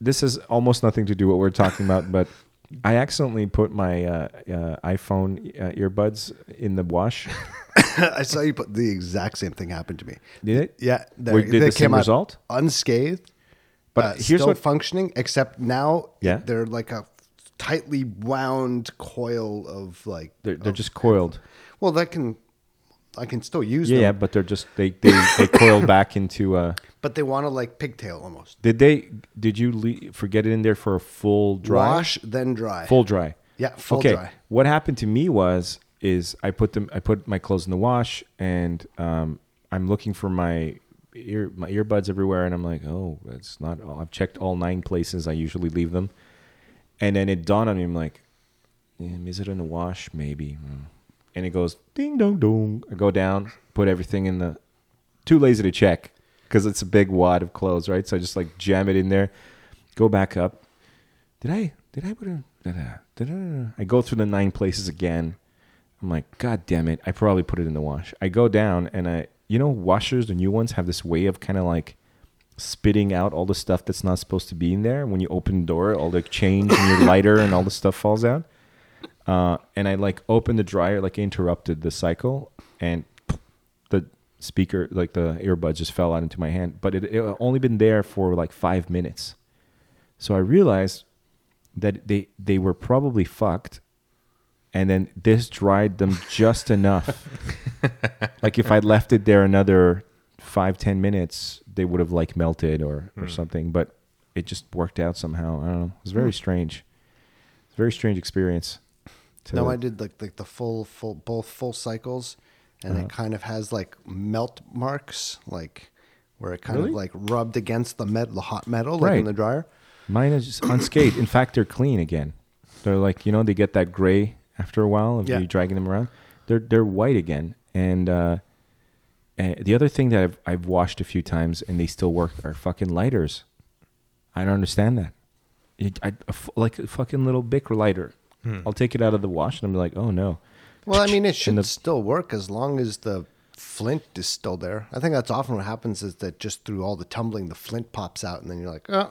this has almost nothing to do with what we're talking about, but I accidentally put my uh, uh, iPhone uh, earbuds in the wash. I saw you put the exact same thing happened to me. Did it? Yeah, Wait, did the same result? unscathed, But uh, here's still what- functioning. Except now, Yeah? they're like a tightly wound coil of like. They're, they're of- just coiled. Well, that can, I can still use Yeah, them. yeah, but they're just they they, they coil back into. Uh, but they want to like pigtail almost. did they? Did you le- forget it in there for a full dry? Wash then dry. Full dry. Yeah, full okay. dry. What happened to me was is I put them I put my clothes in the wash and um, I'm looking for my ear my earbuds everywhere and I'm like, oh, it's not all I've checked all nine places I usually leave them. And then it dawned on me, I'm like, "Hmm, is it in the wash? Maybe. Hmm. And it goes ding dong dong. I go down, put everything in the too lazy to check because it's a big wad of clothes, right? So I just like jam it in there, go back up. Did I did I put da-da. I go through the nine places again. I'm like, God damn it! I probably put it in the wash. I go down and I, you know, washers, the new ones have this way of kind of like spitting out all the stuff that's not supposed to be in there. When you open the door, all the change and your lighter and all the stuff falls out. Uh, and I like opened the dryer, like interrupted the cycle, and the speaker, like the earbud, just fell out into my hand. But it, it had only been there for like five minutes, so I realized that they they were probably fucked, and then this dried them just enough. like if I'd left it there another five ten minutes, they would have like melted or or something. But it just worked out somehow. I don't know. It was very strange. It's a very strange experience. No, I did like like the full full both full cycles, and Uh-huh. it kind of has like melt marks, like where it kind Really? of like rubbed against the metal, the hot metal, like in the dryer. Mine is just unscathed. In fact, they're clean again. They're like you know they get that gray after a while of Yeah. you dragging them around. They're they're white again. And uh, and the other thing that I've I've washed a few times and they still work are fucking lighters. I don't understand that. It, I, a f- like a fucking little Bic lighter. Hmm. I'll take it out of the wash and I'm like, oh no. Well, I mean, it should the- still work as long as the flint is still there. I think that's often what happens is that just through all the tumbling, the flint pops out, and then you're like, oh,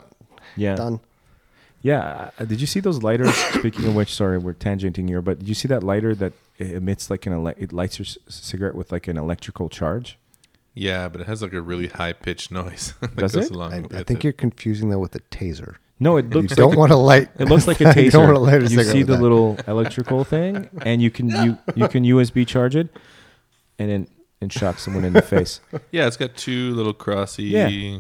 Yeah. done. Yeah. Did you see those lighters? Speaking of which, sorry, we're tangenting here, but did you see that lighter that emits like an ele- it lights your c- cigarette with like an electrical charge? Yeah, but it has like a really high pitched noise that Does goes it? along I, with I it. think you're confusing that with a taser. No, it You looks don't like want to light. It looks like a you taser. don't want to light a you see the that. little electrical thing, and you can you you can USB charge it, and then and shock someone in the face. Yeah, it's got two little crossy Yeah.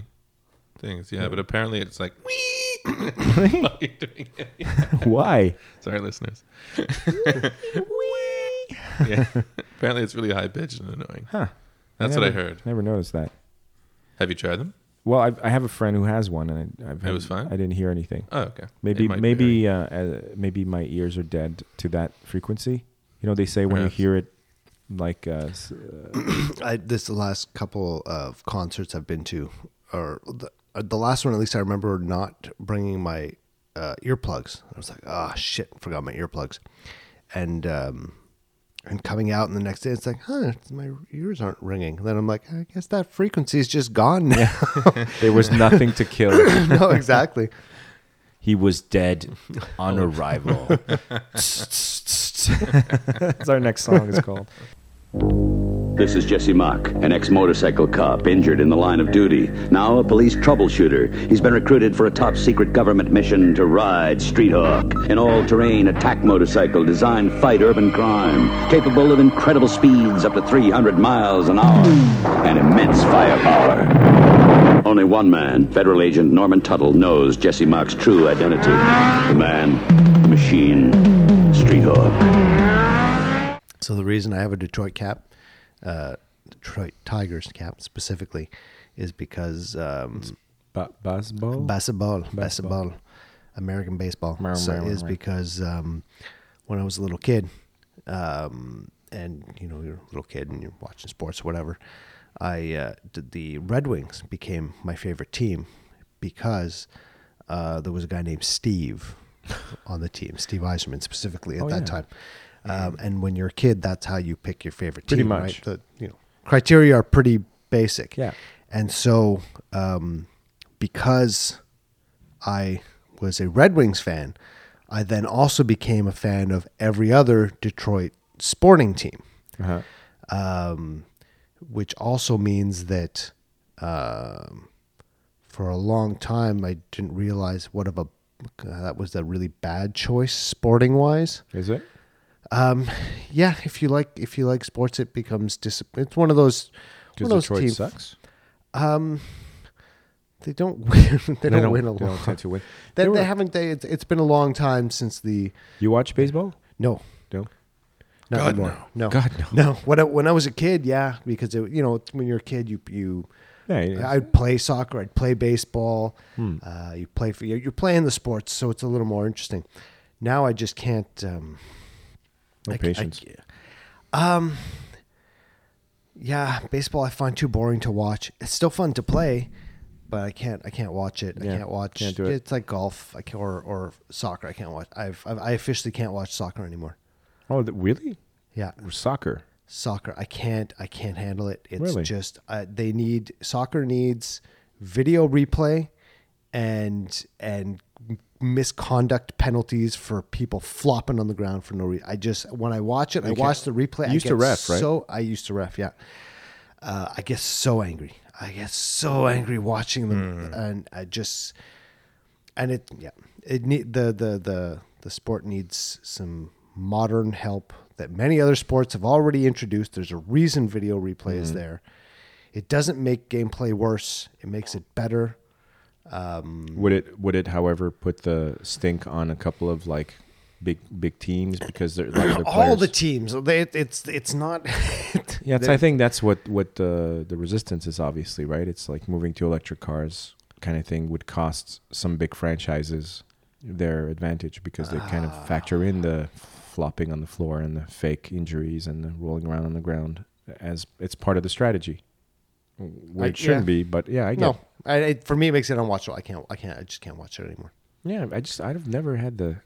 things. Yeah, but apparently it's like while you're doing it. Why? Sorry, listeners. yeah, apparently it's really high pitched and annoying. Huh? That's what I heard. Never noticed that. Have you tried them? Well, I've, I have a friend who has one, and I, I've It was fine? I didn't hear anything. Oh, okay. Maybe It might be maybe uh, uh, maybe my ears are dead to that frequency. You know, they say when you hear it, like uh, uh, I, this the last couple of concerts I've been to, or the, uh, the last one at least I remember not bringing my uh, earplugs. I was like, ah, shit, forgot my earplugs, and um, and coming out and the next day it's like, huh, my ears aren't ringing. Then I'm like, I guess that frequency is just gone now. there was nothing to kill. no, exactly. He was dead on oh. arrival. That's our next song is called. This is Jesse Mach, an ex motorcycle cop injured in the line of duty. Now a police troubleshooter. He's been recruited for a top secret government mission to ride Street Hawk, an all terrain attack motorcycle designed to fight urban crime, capable of incredible speeds up to 300 miles an hour and immense firepower. Only one man, Federal Agent Norman Tuttle, knows Jesse Mach's true identity the man, the machine, Street Hawk. So the reason I have a Detroit cap, uh, Detroit Tigers cap specifically, is because um, Ba- baseball. basketball, Basketball. basketball, American baseball so is because um, when I was a little kid, um, and you know you're a little kid and you're watching sports, or whatever. I uh, did the Red Wings became my favorite team because uh, there was a guy named Steve on the team, Steve Yzerman specifically at Oh, that yeah. time. Um, and when you're a kid, that's how you pick your favorite Pretty team, much. right? The you know criteria are pretty basic. Yeah. And so, um, because I was a Red Wings fan, I then also became a fan of every other Detroit sporting team, Uh-huh. um, which also means that um, for a long time I didn't realize what of a uh, that was a really bad choice sporting wise. Is it? Um, yeah, if you like if you like sports, it becomes dis- It's one of those. One of those Detroit teams- sucks. Um, they don't win. they, don't, win a they lot. don't tend to win. They, They they were- haven't. They, it's, it's been a long time since the You watch baseball? no, No. not God, anymore. No, God, no. no. When I, when I was a kid, yeah, because it, you know when you're a kid, you you. Yeah, it is. I'd play soccer. I'd play baseball. Hmm. Uh, you play for you're you're playing the sports, so it's a little more interesting. Now I just can't. Um, No I- I- patience. um, yeah, baseball I find too boring to watch. It's still fun to play, but I can't. I can't watch it. I can't watch. can't do it. It's like golf. I can or or soccer. I can't watch. I've, I've I officially can't watch soccer anymore. oh, really? Yeah, Soccer. soccer. I can't. I can't handle it. It's Really? just uh, they need soccer needs video replay and and misconduct penalties for people flopping on the ground for no reason. I just when I watch it, I watch the replay. you I used to ref, right? So I used to ref. Yeah. Uh, I get so angry. I get so angry watching them, and I just and it yeah it need the the the the sport needs some modern help that many other sports have already introduced. There's a reason video replay is there. It doesn't make gameplay worse. It makes it better. Would it? Would it, however, put the stink on a couple of like big big teams because they're like All the teams, they, it's it's not. Yeah, it's, I think that's what what uh, the resistance is. Obviously, right? It's like moving to electric cars, kind of thing, would cost some big franchises their advantage because they kind of factor in the flopping on the floor and the fake injuries and the rolling around on the ground as it's part of the strategy. Where I- it shouldn't yeah. be, but yeah, I get. no, I, I, for me, it makes it unwatchable. I can't. I can't. I just can't watch it anymore. Yeah, I just I've never had the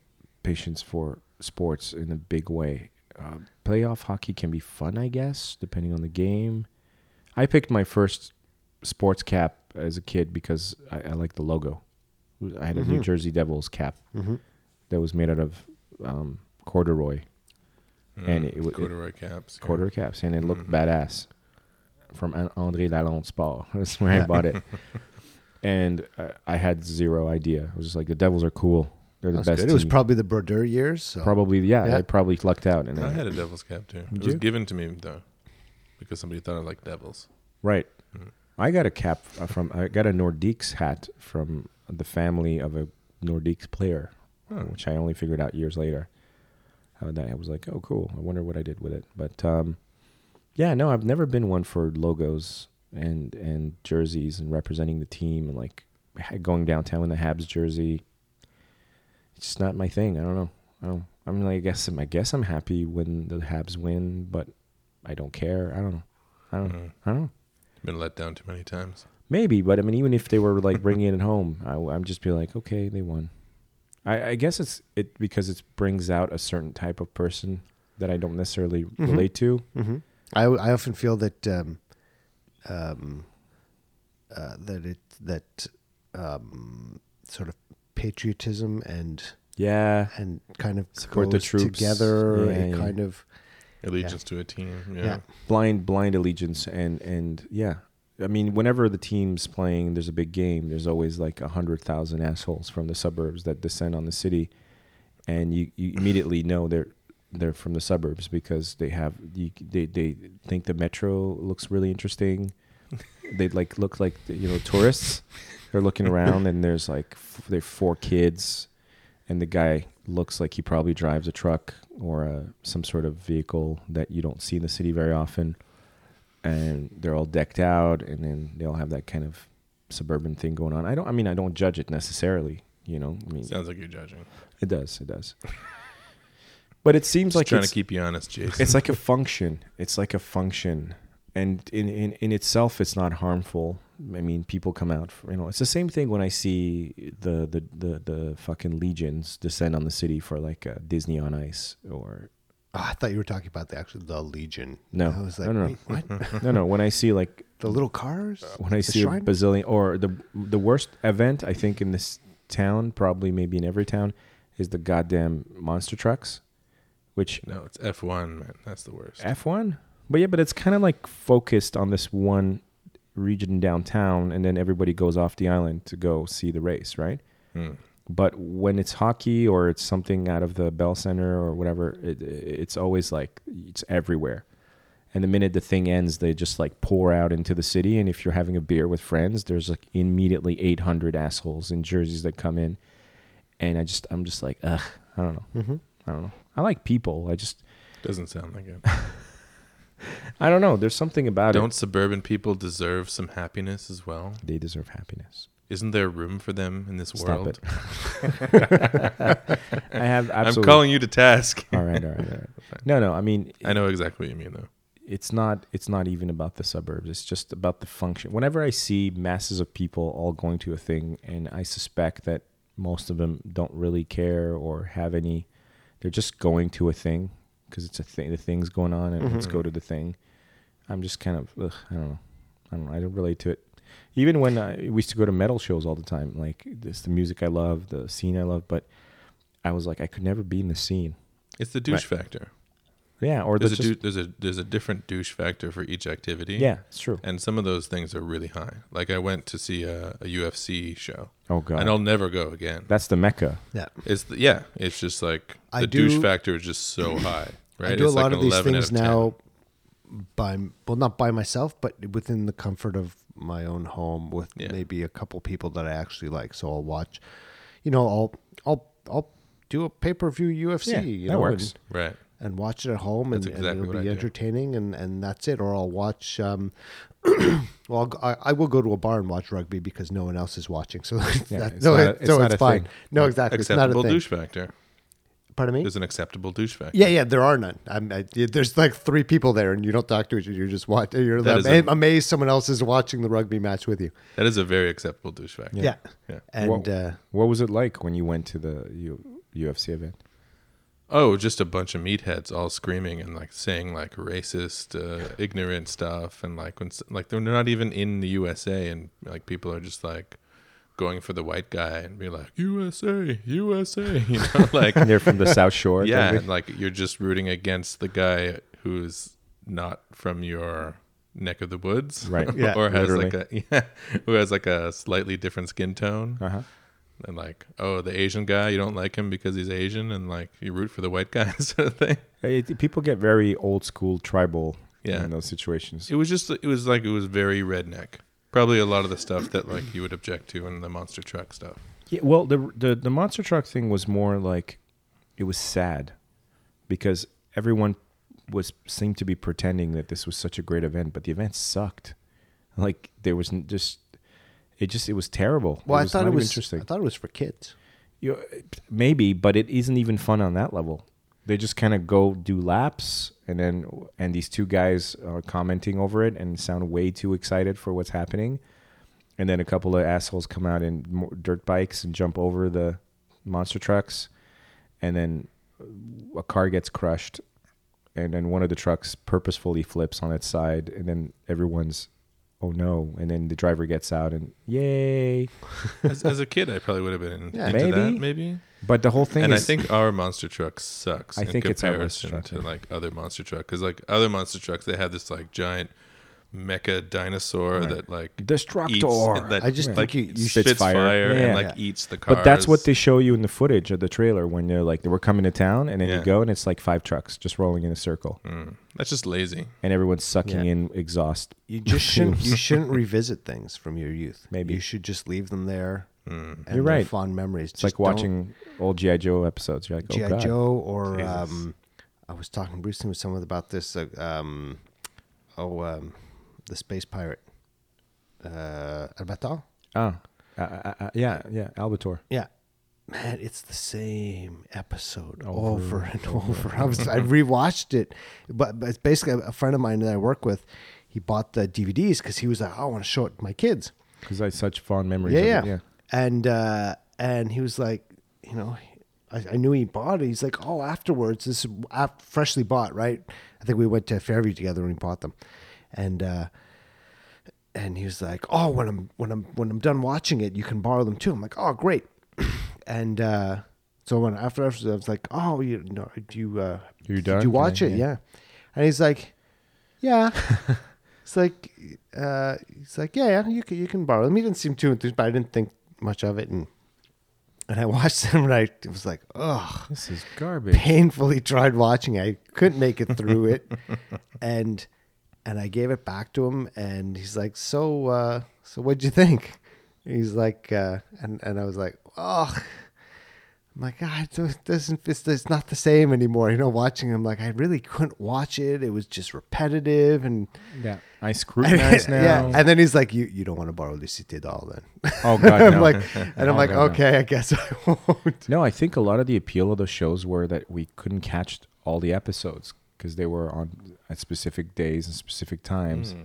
patience for sports in a big way. Uh, playoff hockey can be fun, I guess, depending on the game. I picked my first sports cap as a kid because I, I like the logo. I had a New Jersey Devils cap that was made out of um, corduroy, and it, it, corduroy caps. yeah. corduroy caps, and it looked badass. From André Lalonde Sport. That's where I bought it. And uh, I had zero idea. I was just like, the Devils are cool. They're the That's best. good. It was team. probably the Brodeur years. So. Probably, yeah, Yeah. I probably lucked out. And I I, had a devil's cap too. It Did was you? given to me though, because somebody thought I liked devils. right, I got a cap uh, from. I got a Nordiques hat from the family of a Nordiques player, which I only figured out years later. Uh, that I was like, oh, cool. I wonder what I did with it. But um, yeah, no, I've never been one for logos and and jerseys and representing the team and like going downtown in the Habs jersey. It's just not my thing. I don't know. I don't. I mean, I guess I guess I'm happy when the Habs win, but I don't care. I don't know. I don't. Mm. I don't know. Been let down too many times. Maybe, but I mean, even if they were like bringing it home, I, I'm just be like, okay, they won. I, I guess it's it because it brings out a certain type of person that I don't necessarily relate to. hmm I, I often feel that um, um, uh, that it that um, sort of patriotism and Yeah, and kind of Support the goes troops. together. Yeah, it yeah. kind of Allegiance to a team. Yeah. yeah. blind blind allegiance and and yeah. I mean, whenever the team's playing, there's a big game. There's always like a hundred thousand assholes from the suburbs that descend on the city, and you, you immediately know they're they're from the suburbs because they have you, they they think the metro looks really interesting. they like look like you know tourists. They're looking around and there's like f- there are four kids, and the guy looks like he probably drives a truck or a, some sort of vehicle that you don't see in the city very often. And they're all decked out, and then they all have that kind of suburban thing going on. I don't. I mean, I don't judge it necessarily. You know, I mean, Sounds like you're judging. it does. It does. But it seems Just like trying it's, to keep you honest, Jason. it's like a function. It's like a function, and in, in in itself, it's not harmful. I mean, people come out. For, you know, it's the same thing when I see the the the, the fucking legions descend on the city for like uh, Disney on Ice or Oh, I thought you were talking about the actual the Legion. no, I was like, no, no, wait, what? no, no. When I see like the little cars? when I The see shrine? a bazillion or the the worst event I think in this town, probably maybe in every town, is the goddamn monster trucks, which no, it's F1, man. That's the worst. F one. But yeah, but it's kind of like focused on this one region downtown, and then everybody goes off the island to go see the race, right? Hmm. But when it's hockey or it's something out of the Bell Center or whatever, it, it's always like it's everywhere. And the minute the thing ends, they just like pour out into the city. And if you're having a beer with friends, there's like immediately 800 assholes in jerseys that come in. And I just, I'm just like, ugh, I don't know. Mm-hmm. I don't know. I like people. I just, Doesn't sound like it. I don't know. There's something about it. Don't it. suburban people deserve some happiness as well? They deserve happiness. Isn't there room for them in this Stop world? it. I have I'm calling you to task. All right, all right, all right. No, no. I mean, I know exactly what you mean, though. it's not. It's not even about the suburbs. It's just about the function. Whenever I see masses of people all going to a thing, and I suspect that most of them don't really care or have any. They're just going to a thing because it's a thing. The thing's going on, and let's mm-hmm. go to the thing. I'm just kind of. Ugh, I don't know. I don't know. I don't relate to it. Even when I, we used to go to metal shows all the time, like this, the music I love, the scene I love, but I was like, I could never be in the scene. It's the douche factor. Yeah, or There's a, just, dou- there's a there's a different douche factor for each activity. yeah, it's true. and some of those things are really high. Like I went to see a, a UFC show, Oh god, and I'll never go again. that's the mecca. Yeah. It's the, yeah, it's just like the I douche factor is just so high, right? I do it's a lot like of these 11 out things of 10. now by well not by myself but within the comfort of my own home with Yeah. maybe a couple people that I actually like so I'll watch you know I'll I'll I'll do a pay per view UFC. Yeah, you that know, works. And, Right. And watch it at home, and, exactly and it'll be do. entertaining, and, and that's it. Or I'll watch. Um, well, I'll go- I, I will go to a bar and watch rugby because no one else is watching. So Yeah, that, it's no, not it- it's so it's fine. thing. No, exactly. It's not a Acceptable thing. douche factor. Pardon me. There's an acceptable douche factor. Yeah, yeah, there are none. I'm, I, there's like three people there, and you don't talk to each other. You're just watching. You're That is ama- a- amazed someone else is watching the rugby match with you. That is a very acceptable douche factor. Yeah, Yeah. and what, uh, what was it like when you went to the U, UFC event? Oh, just a bunch of meatheads all screaming and like saying like racist, uh, ignorant stuff, and like when like they're not even in the USA, and like people are just like going for the white guy and be like USA, USA, you know, like They're from the South Shore. yeah, and like you're just rooting against the guy who's not from your neck of the woods, Right. Yeah, or has literally. like a yeah, who has like a slightly different skin tone, Uh-huh. And like oh the Asian guy you don't like him because he's Asian, and like you root for the white guy sort of thing. It, people get very old school tribal Yeah. in those situations. It was just it was like it was very redneck. Probably a lot of the stuff that like you would object to in the monster truck stuff. Yeah, well, the, the the monster truck thing was more like it was sad because everyone was seemed to be pretending that this was such a great event, but the event sucked. Like there was just it just it was terrible. well, I was thought it was interesting. I thought it was for kids. You, maybe, but it isn't even fun on that level. They just kind of go do laps, and then and these two guys are commenting over it and sound way too excited for what's happening. And then a couple of assholes come out in dirt bikes and jump over the monster trucks, and then a car gets crushed, and then one of the trucks purposefully flips on its side, and then everyone's, oh no! And then the driver gets out and yay! As, as a kid, I probably would have been Yeah. into Maybe. that, maybe. But the whole thing and is, I think our monster truck sucks. I in think it's our monster comparison truck, to like other monster truck because like other monster trucks, they have this like giant mecha dinosaur that like Destructor. eats, that I just like think you- you spits spits fire, fire. and like Yeah. eats the cars. But that's what they show you in the footage of the trailer when they're like, we're coming to town, and then Yeah. you go, and it's like five trucks just rolling in a circle, Mm, that's just lazy. and everyone's sucking Yeah. in exhaust. You just shouldn't. You shouldn't revisit things from your youth. Maybe. you should just leave them there. Mm. And You're right. Fond memories. It's like watching old GI Joe episodes. You're like, oh GI god, Joe or Jesus. um, I was talking recently with someone about this. Uh, um, oh, um, the space pirate, uh, Albator. oh, uh, uh, yeah, yeah, Albator. Yeah. Man, it's the same episode Over over, and over. I was I rewatched it, but, but it's basically a friend of mine that I work with. He bought the DVDs because he was like, "Oh, I want to show it to my kids." Because I had such fond memories. Yeah, yeah, it, yeah. And uh, and he was like, you know, I, I knew he bought it. He's like, oh, afterwards, this is freshly bought, right? I think we went to Fairview together when he bought them, and uh, and he was like, oh, when I'm when I'm when I'm done watching it, you can borrow them too. I'm like, oh, great. and uh, so when after after I was like, oh, you know, do you uh, You did done? you watch it? yeah. Yeah. And he's like, yeah. it's like, uh, he's like, yeah, yeah, you can, you can borrow them. He didn't seem too enthused, but I didn't think much of it. And, and I watched them and I was like, ugh, This is garbage. painfully tried watching. it. I couldn't make it through it. and, and I gave it back to him and he's like, so, uh, so what'd you think? He's like, uh, and, and I was like, oh, I'm like, God, it doesn't, it's, it's not the same anymore. You know, watching him, like, I really couldn't watch it. It was just repetitive. And, Yeah, I scrutinize now. yeah. And then he's like, you, you don't want to borrow Lucite doll then. oh god, I'm no. like, and I'm Oh, like, God, no. okay, I guess I won't. No, I think a lot of the appeal of those shows were that we couldn't catch all the episodes because they were on at specific days and specific times, Hmm.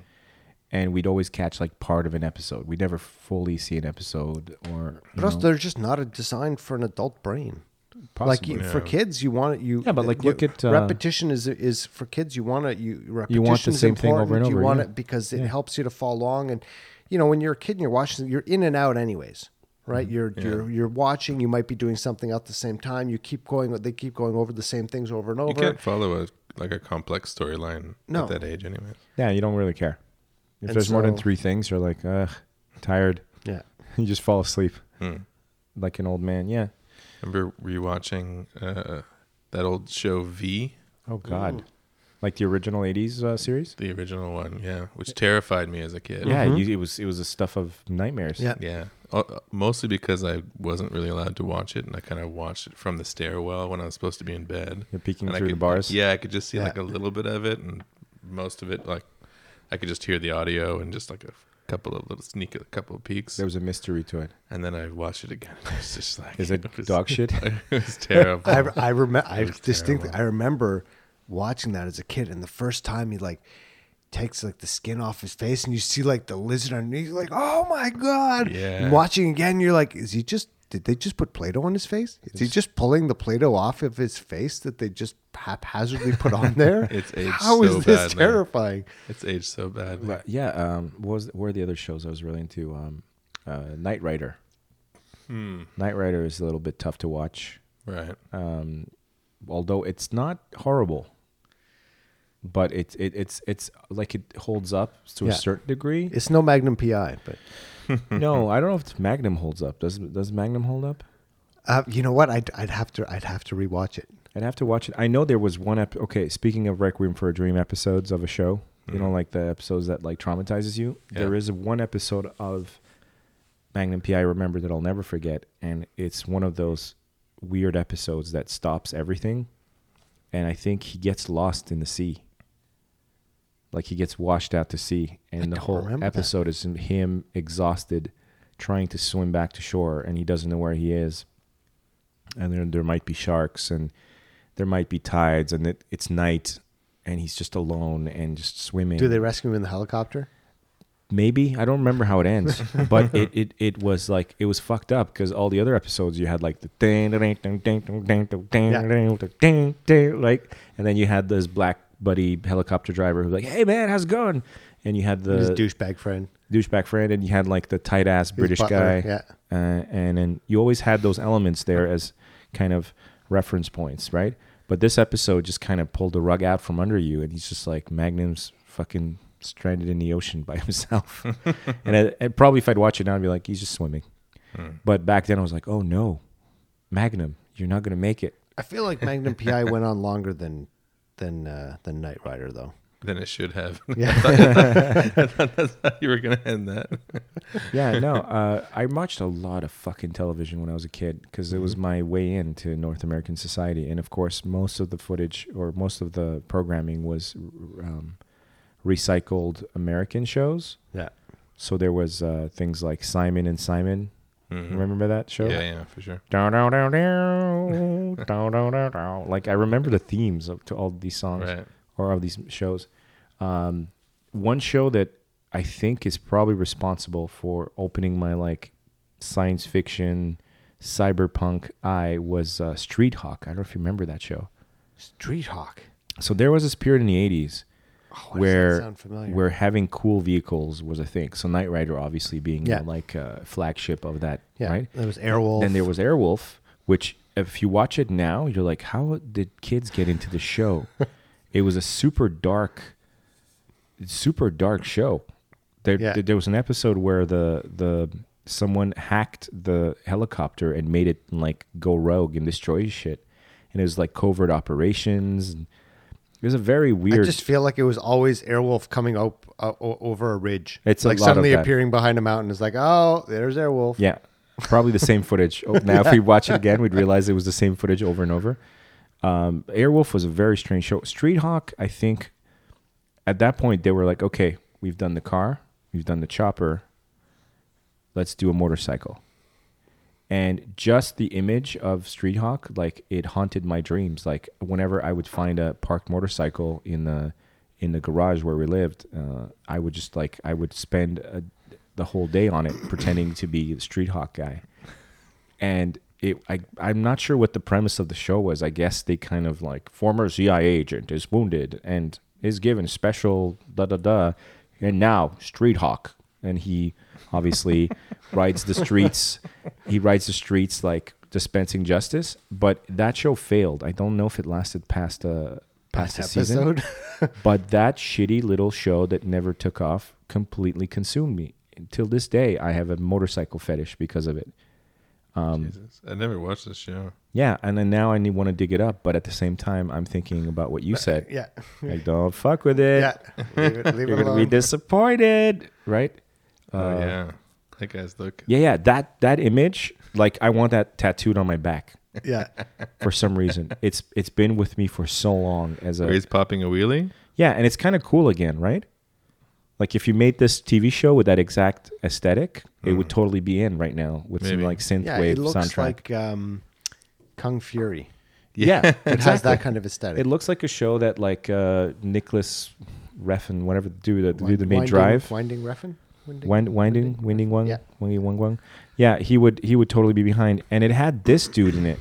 and we'd always catch like part of an episode. We'd never fully see an episode or. you But also, know, they're just not a designed for an adult brain. possibly. Like you, for kids, you want it. You Yeah, but, like, you- look at, uh, repetition is is for kids. You want it. you repetition want the same thing over important. and You want yeah. it because it Yeah. helps you to fall along. And you know, when you're a kid and you're watching, you're in and out anyways, right? Mm-hmm. You're you're you're watching. You might be doing something at the same time. You keep going. They keep going over the same things over and over. You over. can't follow a like a complex storyline No. at that age, anyway. yeah, you don't really care. If And there's more than three things, you're like, ugh, tired. Yeah. you just fall asleep Hmm. like an old man. Yeah. Remember rewatching uh, that old show V, Oh God. Like the original '80s uh, series. the original one, yeah, which terrified me as a kid. Yeah, Mhm. you, it was it was the stuff of nightmares. Yeah. yeah. Uh, mostly because I wasn't really allowed to watch it, and I kind of watched it from the stairwell when I was supposed to be in bed. You're peeking And I through the bars. Yeah, I could just see Yeah. like a little bit of it, and most of it like I could just hear the audio and just like a couple of little sneak, a couple of peeks, There was a mystery to it. and then I watched it again. It was just like Is it was- dog shit? It was terrible. I, I remember. I distinctly. terrible. I remember watching that as a kid, and the first time he like takes like the skin off his face, and you see like the lizard underneath. You're like, oh my god! Yeah. And watching again, you're like, is he just? Did they just put Play-Doh on his face? Is he just pulling the Play-Doh off of his face that they just haphazardly put on there? It's aged How is so this bad now. terrifying? it's aged so bad. But yeah, um, what was what were the other shows I was really into? Um, uh, Knight Rider. Hmm. Knight Rider is a little bit tough to watch, Right. um, although it's not horrible. But it's it, it's it's like it holds up to Yeah. a certain degree. It's no Magnum PI, but no, I don't know if Magnum holds up. Does does Magnum hold up? uh, you know what? I'd, I'd have to. I'd have to rewatch it. I'd have to watch it. I know there was one ep- okay, speaking of Requiem for a Dream episodes of a show, you know, like the episodes that like traumatizes you. Yeah. There is one episode of Magnum PI I remember that I'll never forget, and it's one of those weird episodes that stops everything, and I think he gets lost in the sea. Like he gets washed out to sea, and the whole episode is him exhausted, trying to swim back to shore, and he doesn't know where he is. And there, there might be sharks, and there might be tides, and it, it's night, and he's just alone and just swimming. Do they rescue him in the helicopter? Maybe I don't remember how it ends, but it, it, it was like it was fucked up because all the other episodes you had like the ding ding ding ding ding ding ding ding ding like, and then you had this black buddy helicopter driver who's like, "Hey man, how's it going?" And you had His the douchebag friend. douchebag friend, and you had like the tight ass British butler, guy, yeah. uh, and then you always had those elements there as kind of reference points, right? But this episode just kind of pulled the rug out from under you, and he's just like Magnum's fucking stranded in the ocean by himself. and, I, and probably if I'd watch it now, I'd be like, he's just swimming. But back then, I was like, oh no, Magnum, you're not gonna make it. I feel like Magnum PI went on longer than than uh, than Knight Rider though. Than it should have. Yeah. I thought that's how you were gonna end that. yeah, no. Uh, I watched a lot of fucking television when I was a kid because it was my way into North American society, and of course, most of the footage or most of the programming was um, recycled American shows. yeah. So there was uh, things like Simon and Simon. Remember that show? Mm-hmm. Yeah, yeah, for sure. Down, down, down, down, down, down, down. Like I remember the themes of to all these songs Right. or of these shows. Um, one show that I think is probably responsible for opening my like science fiction, cyberpunk eye was uh, Street Hawk. I don't know if you remember that show. Street Hawk. So there was this period in the '80s Oh, where where having cool vehicles was a thing. So Knight Rider obviously being Yeah. uh, like a flagship of that, yeah, right? There was Airwolf. Then there was Airwolf, which if you watch it now, you're like, how did kids get into the show? it was a super dark, super dark show. There, Yeah. there was an episode where the the someone hacked the helicopter and made it like go rogue and destroy shit, and it was like covert operations. And it was a very weird. I just feel like it was always Airwolf coming up uh, over a ridge. It's like suddenly appearing behind a mountain. It's like, oh, there's Airwolf. Yeah, probably the same footage. Oh, now, if we watch it again, we'd realize it was the same footage over and over. Um, Airwolf was a very strange show. Street Hawk, I think, at that point they were like, okay, we've done the car, we've done the chopper, let's do a motorcycle. And just the image of Street Hawk, like it haunted my dreams. Like whenever I would find a parked motorcycle in the in the garage where we lived, uh, I would just like I would spend a, the whole day on it, pretending to be the Street Hawk guy. And it, I, I'm not sure what the premise of the show was. I guess they kind of like former CIA agent is wounded and is given special da da da, and now Street Hawk, and he obviously rides the streets. He rides the streets like dispensing justice. But that show failed. I don't know if it lasted past a past a season. But that shitty little show that never took off completely consumed me. Until this day, I have a motorcycle fetish because of it. Um, Jesus. I never watched this show. Yeah, and then now I need want to dig it up, but at the same time, I'm thinking about what you said. yeah. Like, don't fuck with it. Yeah. Leave it, leave You're it gonna be disappointed, right? Oh Uh, yeah. That guy's look. Yeah, yeah. That that image, like I want that tattooed on my back Yeah. for some reason. it's it's been with me for so long as Where a he's popping a wheelie. yeah, and it's kind of cool again, right? Like if you made this TV show with that exact aesthetic, it would totally be in right now with some Maybe. like synth Yeah. wave It looks soundtrack. like um, Kung Fury. yeah, It has that kind of aesthetic. It looks like a show that like uh Nicolas Refn, whatever the dude that the dude that made Drive, Winding Refn? Winding? Wind, winding, winding one, Yeah. winding one, one. Yeah, he would he would totally be behind, and it had this dude in it,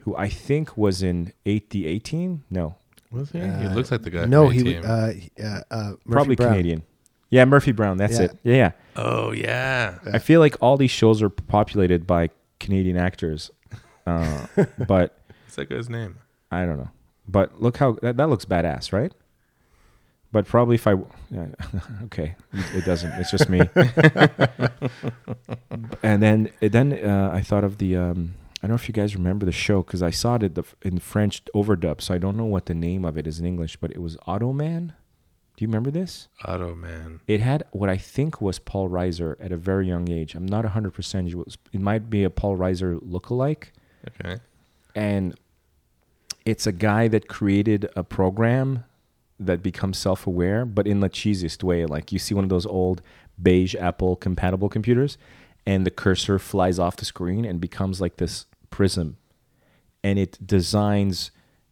who I think was in eight the A-Team. No, Was he? he looks like the guy. No, from he A-Team. would. Uh, uh, uh, probably Brown. Canadian. Yeah, Murphy Brown. That's Yeah. it. Yeah, yeah. oh yeah. I feel like all these shows are populated by Canadian actors, uh, but What's that guy's name? I don't know. But look how that, that looks badass, right? But probably if I, yeah, okay, it doesn't. It's just me. and then, then uh, I thought of the. Um, I don't know if you guys remember the show because I saw it in, the, French overdub, so I don't know what the name of it is in English. But it was Automan. Do you remember this? Auto Man. It had what I think was Paul Reiser at a very young age. I'm not 100% sure. It, was, it might be a Paul Reiser lookalike Okay. and it's a guy that created a program that becomes self-aware but in the cheesiest way like you see one of those old beige apple compatible computers and the cursor flies off the screen and becomes like this prism and it designs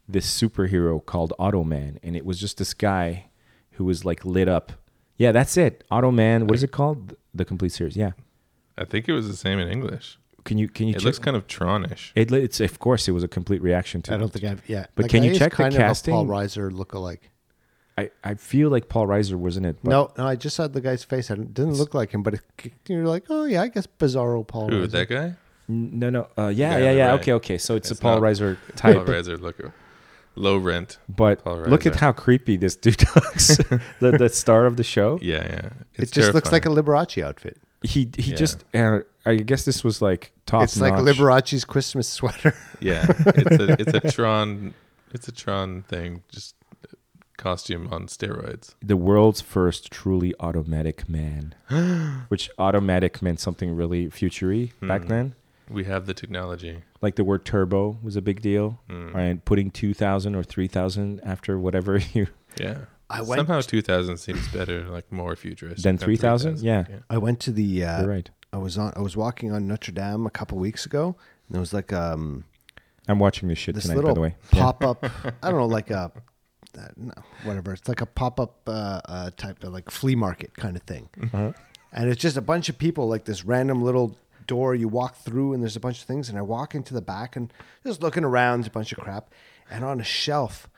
this superhero called automan and it was just this guy who was like lit up yeah that's it automan what is it called the complete series yeah I think it was the same in English. can you can you It check- looks kind of Tronish. it, it's of course it was a complete reaction to I don't think I've. Yeah. But That can guy you is check the kind of a casting? Paul Reiser lookalike. I, I feel like Paul Reiser was in it. But No, no, I just saw the guy's face. It didn't look like him, but it, you're like, oh yeah, I guess Bizarro Paul. Who? Reiser. That guy? No, no. Uh, yeah, Yeah, yeah, yeah. right. Okay, okay. So it's, It's a Paul Reiser type. Paul Reiser. Look, low rent. But look at how creepy this dude looks. the, the star of the show. Yeah, yeah. It just looks like a Liberace outfit. He he Yeah. just. Uh, I guess this was like top. it's like notch. Liberace's Christmas sweater. Yeah, it's a it's a Tron it's a Tron thing, just costume on steroids. the world's first truly automatic man, which automatic meant something really futury back Hmm. then. We have the technology. Like the word turbo was a big deal, Mm. and putting two thousand or three thousand after whatever you Yeah. I went- Somehow 2000 seems better, like more futuristic. Than 3000? Yeah. I went to the. Uh, You're right. I was on. I was walking on Notre Dame a couple weeks ago, and there was like um I'm watching this shit this tonight, little by the way. Pop up. I don't know, like a uh, no, whatever. It's like a pop up uh, uh, type of like flea market kind of thing, Uh-huh. and it's just a bunch of people. Like this random little door you walk through, and there's a bunch of things. And I walk into the back and just looking around, a bunch of crap, and on a shelf.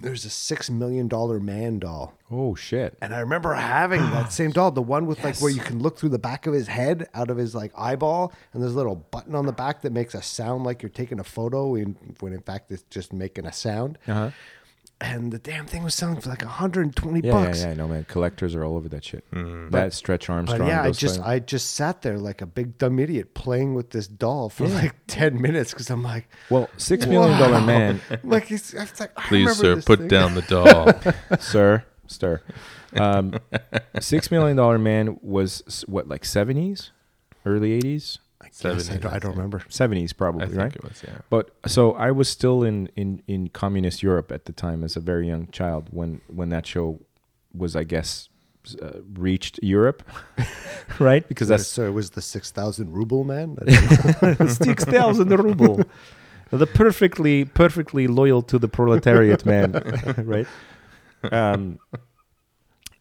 There's a six million dollar man doll. Oh shit. And I remember having that same doll, the one with like where you can look through the back of his head out of his like eyeball, and there's a little button on the back that makes a sound like you're taking a photo, in, when in fact it's just making a sound. Uh-huh. And the damn thing was selling for like 120 Yeah, yeah, bucks. yeah, I know, man. Collectors are all over that shit. That Stretch Armstrong. But yeah, I just fucking- I just sat there like a big dumb idiot playing with this doll for Yeah. like 10 minutes because I'm like, well, six million dollar man, like it's, it's like Please, remember sir, this put thing. down the doll. sir, sir. Um, six million dollar man was what, like seventies, early eighties, I, guess, I, don't, I I don't think. remember. seventies, I probably, think right? it was, yeah. But so I was still in, in, in communist Europe at the time as a very young child when when that show was, I guess, uh, reached Europe, right? Because So, that's so it was the 6,000 ruble man. I don't know. six thousand ruble. The perfectly perfectly loyal to the proletariat man, right? Um,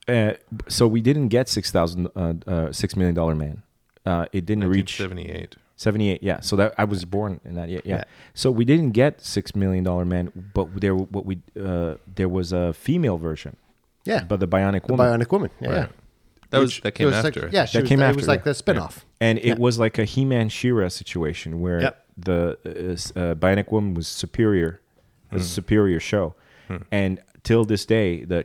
uh, so we didn't get six thousand uh, uh, six million dollar man. Uh, it didn't reach 78. 78 yeah so that i was born in that year yeah, Yeah. so we didn't get six million dollar man but there what we uh there was a female version yeah, but the bionic the woman Bionic Woman. Yeah, Right. yeah. That was that came was after. Like, yeah, she That was, came It after, was like the spin-off. and it Yeah. was like a he-man She-Ra situation where Yep. the uh, uh, bionic woman was superior it Hmm. was a superior show and till this day the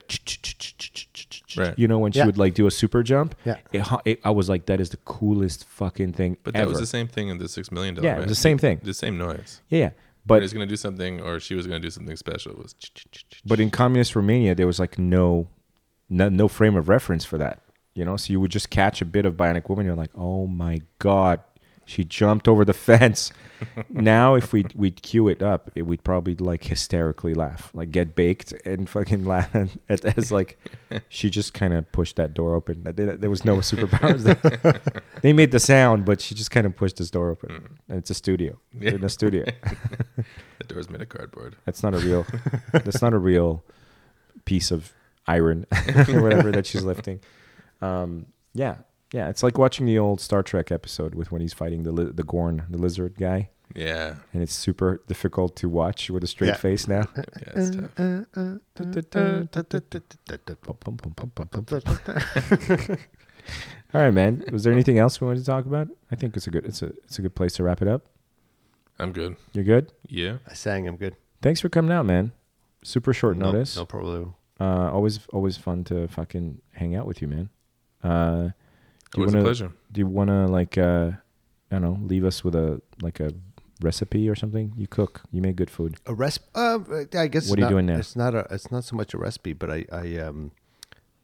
Right. you know when she Yeah. would like do a super jump Yeah. it, it, i was like that is the coolest fucking thing But that ever. was the same thing in the six million dollar. Yeah, it the same thing. The same noise. yeah yeah But but he was gonna do something, or she was gonna do something special. It was. But in communist Romania, there was like no, no, no frame of reference for that. You know, so you would just catch a bit of Bionic Woman. You're like, oh my god, she jumped over the fence. now, if we we'd cue it up, it, we'd probably like hysterically laugh, like get baked and fucking laugh at, as like she just kind of pushed that door open. There there was no superpowers. there. they made the sound, but she just kind of pushed this door open, and it's a studio. Yeah. In a studio. The door's made of cardboard. That's not a real. that's not a real piece of iron or whatever that she's lifting. Um, yeah, yeah. It's like watching the old Star Trek episode with when he's fighting the li- the Gorn, the lizard guy, Yeah. and it's super difficult to watch with a straight Yeah. face now. Yeah, it's tough. All right, man. Was there anything else we wanted to talk about? I think it's a good. It's a it's a good place to wrap it up. I'm good. You're good. Yeah. I sang. I'm good. Thanks for coming out, man. Super short No- notice. No problem. Uh, always always fun to fucking hang out with you, man. Uh, do you Always a wanna- pleasure. Do you want to like uh, I don't know, leave us with a like a recipe or something? You cook. You make good food. A recipe? Uh, I guess. What are you doing now? It's not a. It's not so much a recipe, but I, I, um,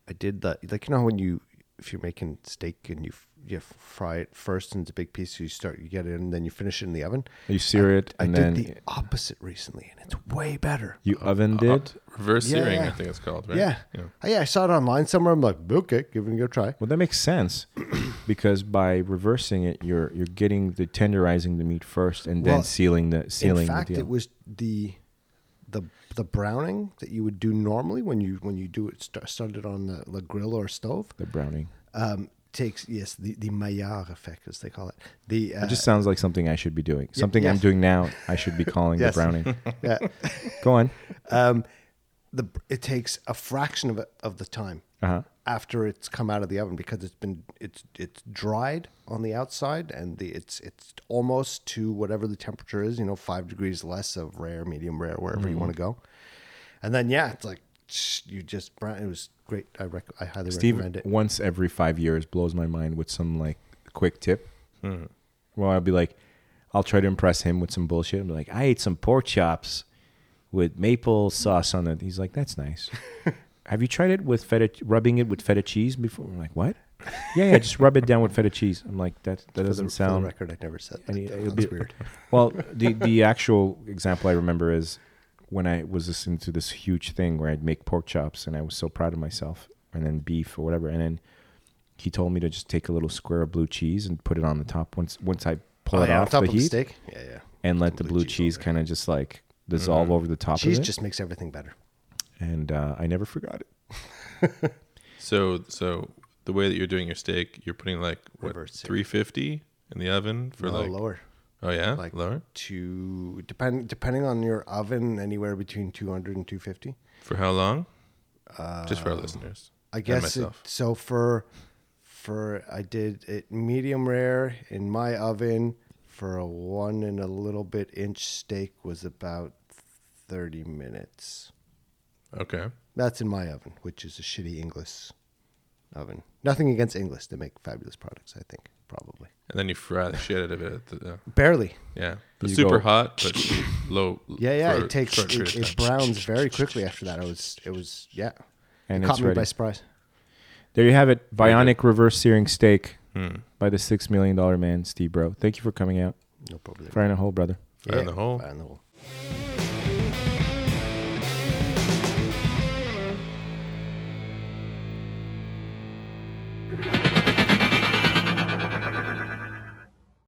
I did that. Like you know when you, if you're making steak and you, you fry it first into big pieces, you start, you get it, in, and then you finish it in the oven. You sear I, it I and did then the opposite recently, and it's way better. you oven did. Reverse Yeah, searing, yeah. I think it's called, right? Yeah. yeah. Oh, yeah, I saw it online somewhere. I'm like, okay, give it a go try. Well, that makes sense because by reversing it, you're you're getting the tenderizing the meat first and then sealing the sealing in fact, the deal. it was the the browning that you would do normally when you when you do it start, started on the, the grill or stove. the browning. Um, takes yes the the Maillard effect as they call it. The uh, It just sounds like something I should be doing. Something I'm doing now. I should be calling Yes. the browning. yeah. Go on. um, the it takes a fraction of it, of the time Uh huh. after it's come out of the oven because it's been it's it's dried on the outside and the it's it's almost to whatever the temperature is you know five degrees less of rare medium rare wherever you want to go and then yeah it's like you just brown it was great i rec- i highly Steve recommend it once every five years blows my mind with some like quick tip. Hmm. Well, I'll be like, I'll try to impress him with some bullshit. I'm like, I ate some pork chops with maple sauce on it. He's like, that's nice. Have you tried it with feta, rubbing it with feta cheese before? I'm like, what? yeah, yeah, just rub it down with feta cheese. I'm like, that that for doesn't for the sound. record i never said that any- be- weird Well, the the actual example I remember is when I was listening to this huge thing where I'd make pork chops and I was so proud of myself, and then beef or whatever, and then he told me to just take a little square of blue cheese and put it on the top once once I pull Oh, it yeah, on off top the of the steak yeah yeah and let the blue blue cheese cheese kind of just like dissolve mm-hmm. over the top cheese of it. Cheese just makes everything better and uh, I never forgot it. So, so the way that you're doing your steak, you're putting like what 350 in the oven for no, like lower oh yeah like lower to depend depending on your oven anywhere between 200 and 250 for how long? Just for our listeners. I guess it, so. For for I did it medium rare in my oven for a one and a little bit inch steak was about thirty minutes. Okay. That's in my oven, which is a shitty Inglis oven. Nothing against Inglis; they make fabulous products. I think probably And then you fry the shit out of it. The, uh, barely. yeah, but You super go- hot, but low. Yeah, yeah. for it takes short period it, of it time. browns very quickly after that. It was it was yeah. And it it's caught me ready. by surprise. There you have it. Bionic reverse searing steak Hmm. by the six million dollar man, Steve Breault. Thank you for coming out. No problem. Fire in a hole, brother. Fire in the hole. Fire in the hole.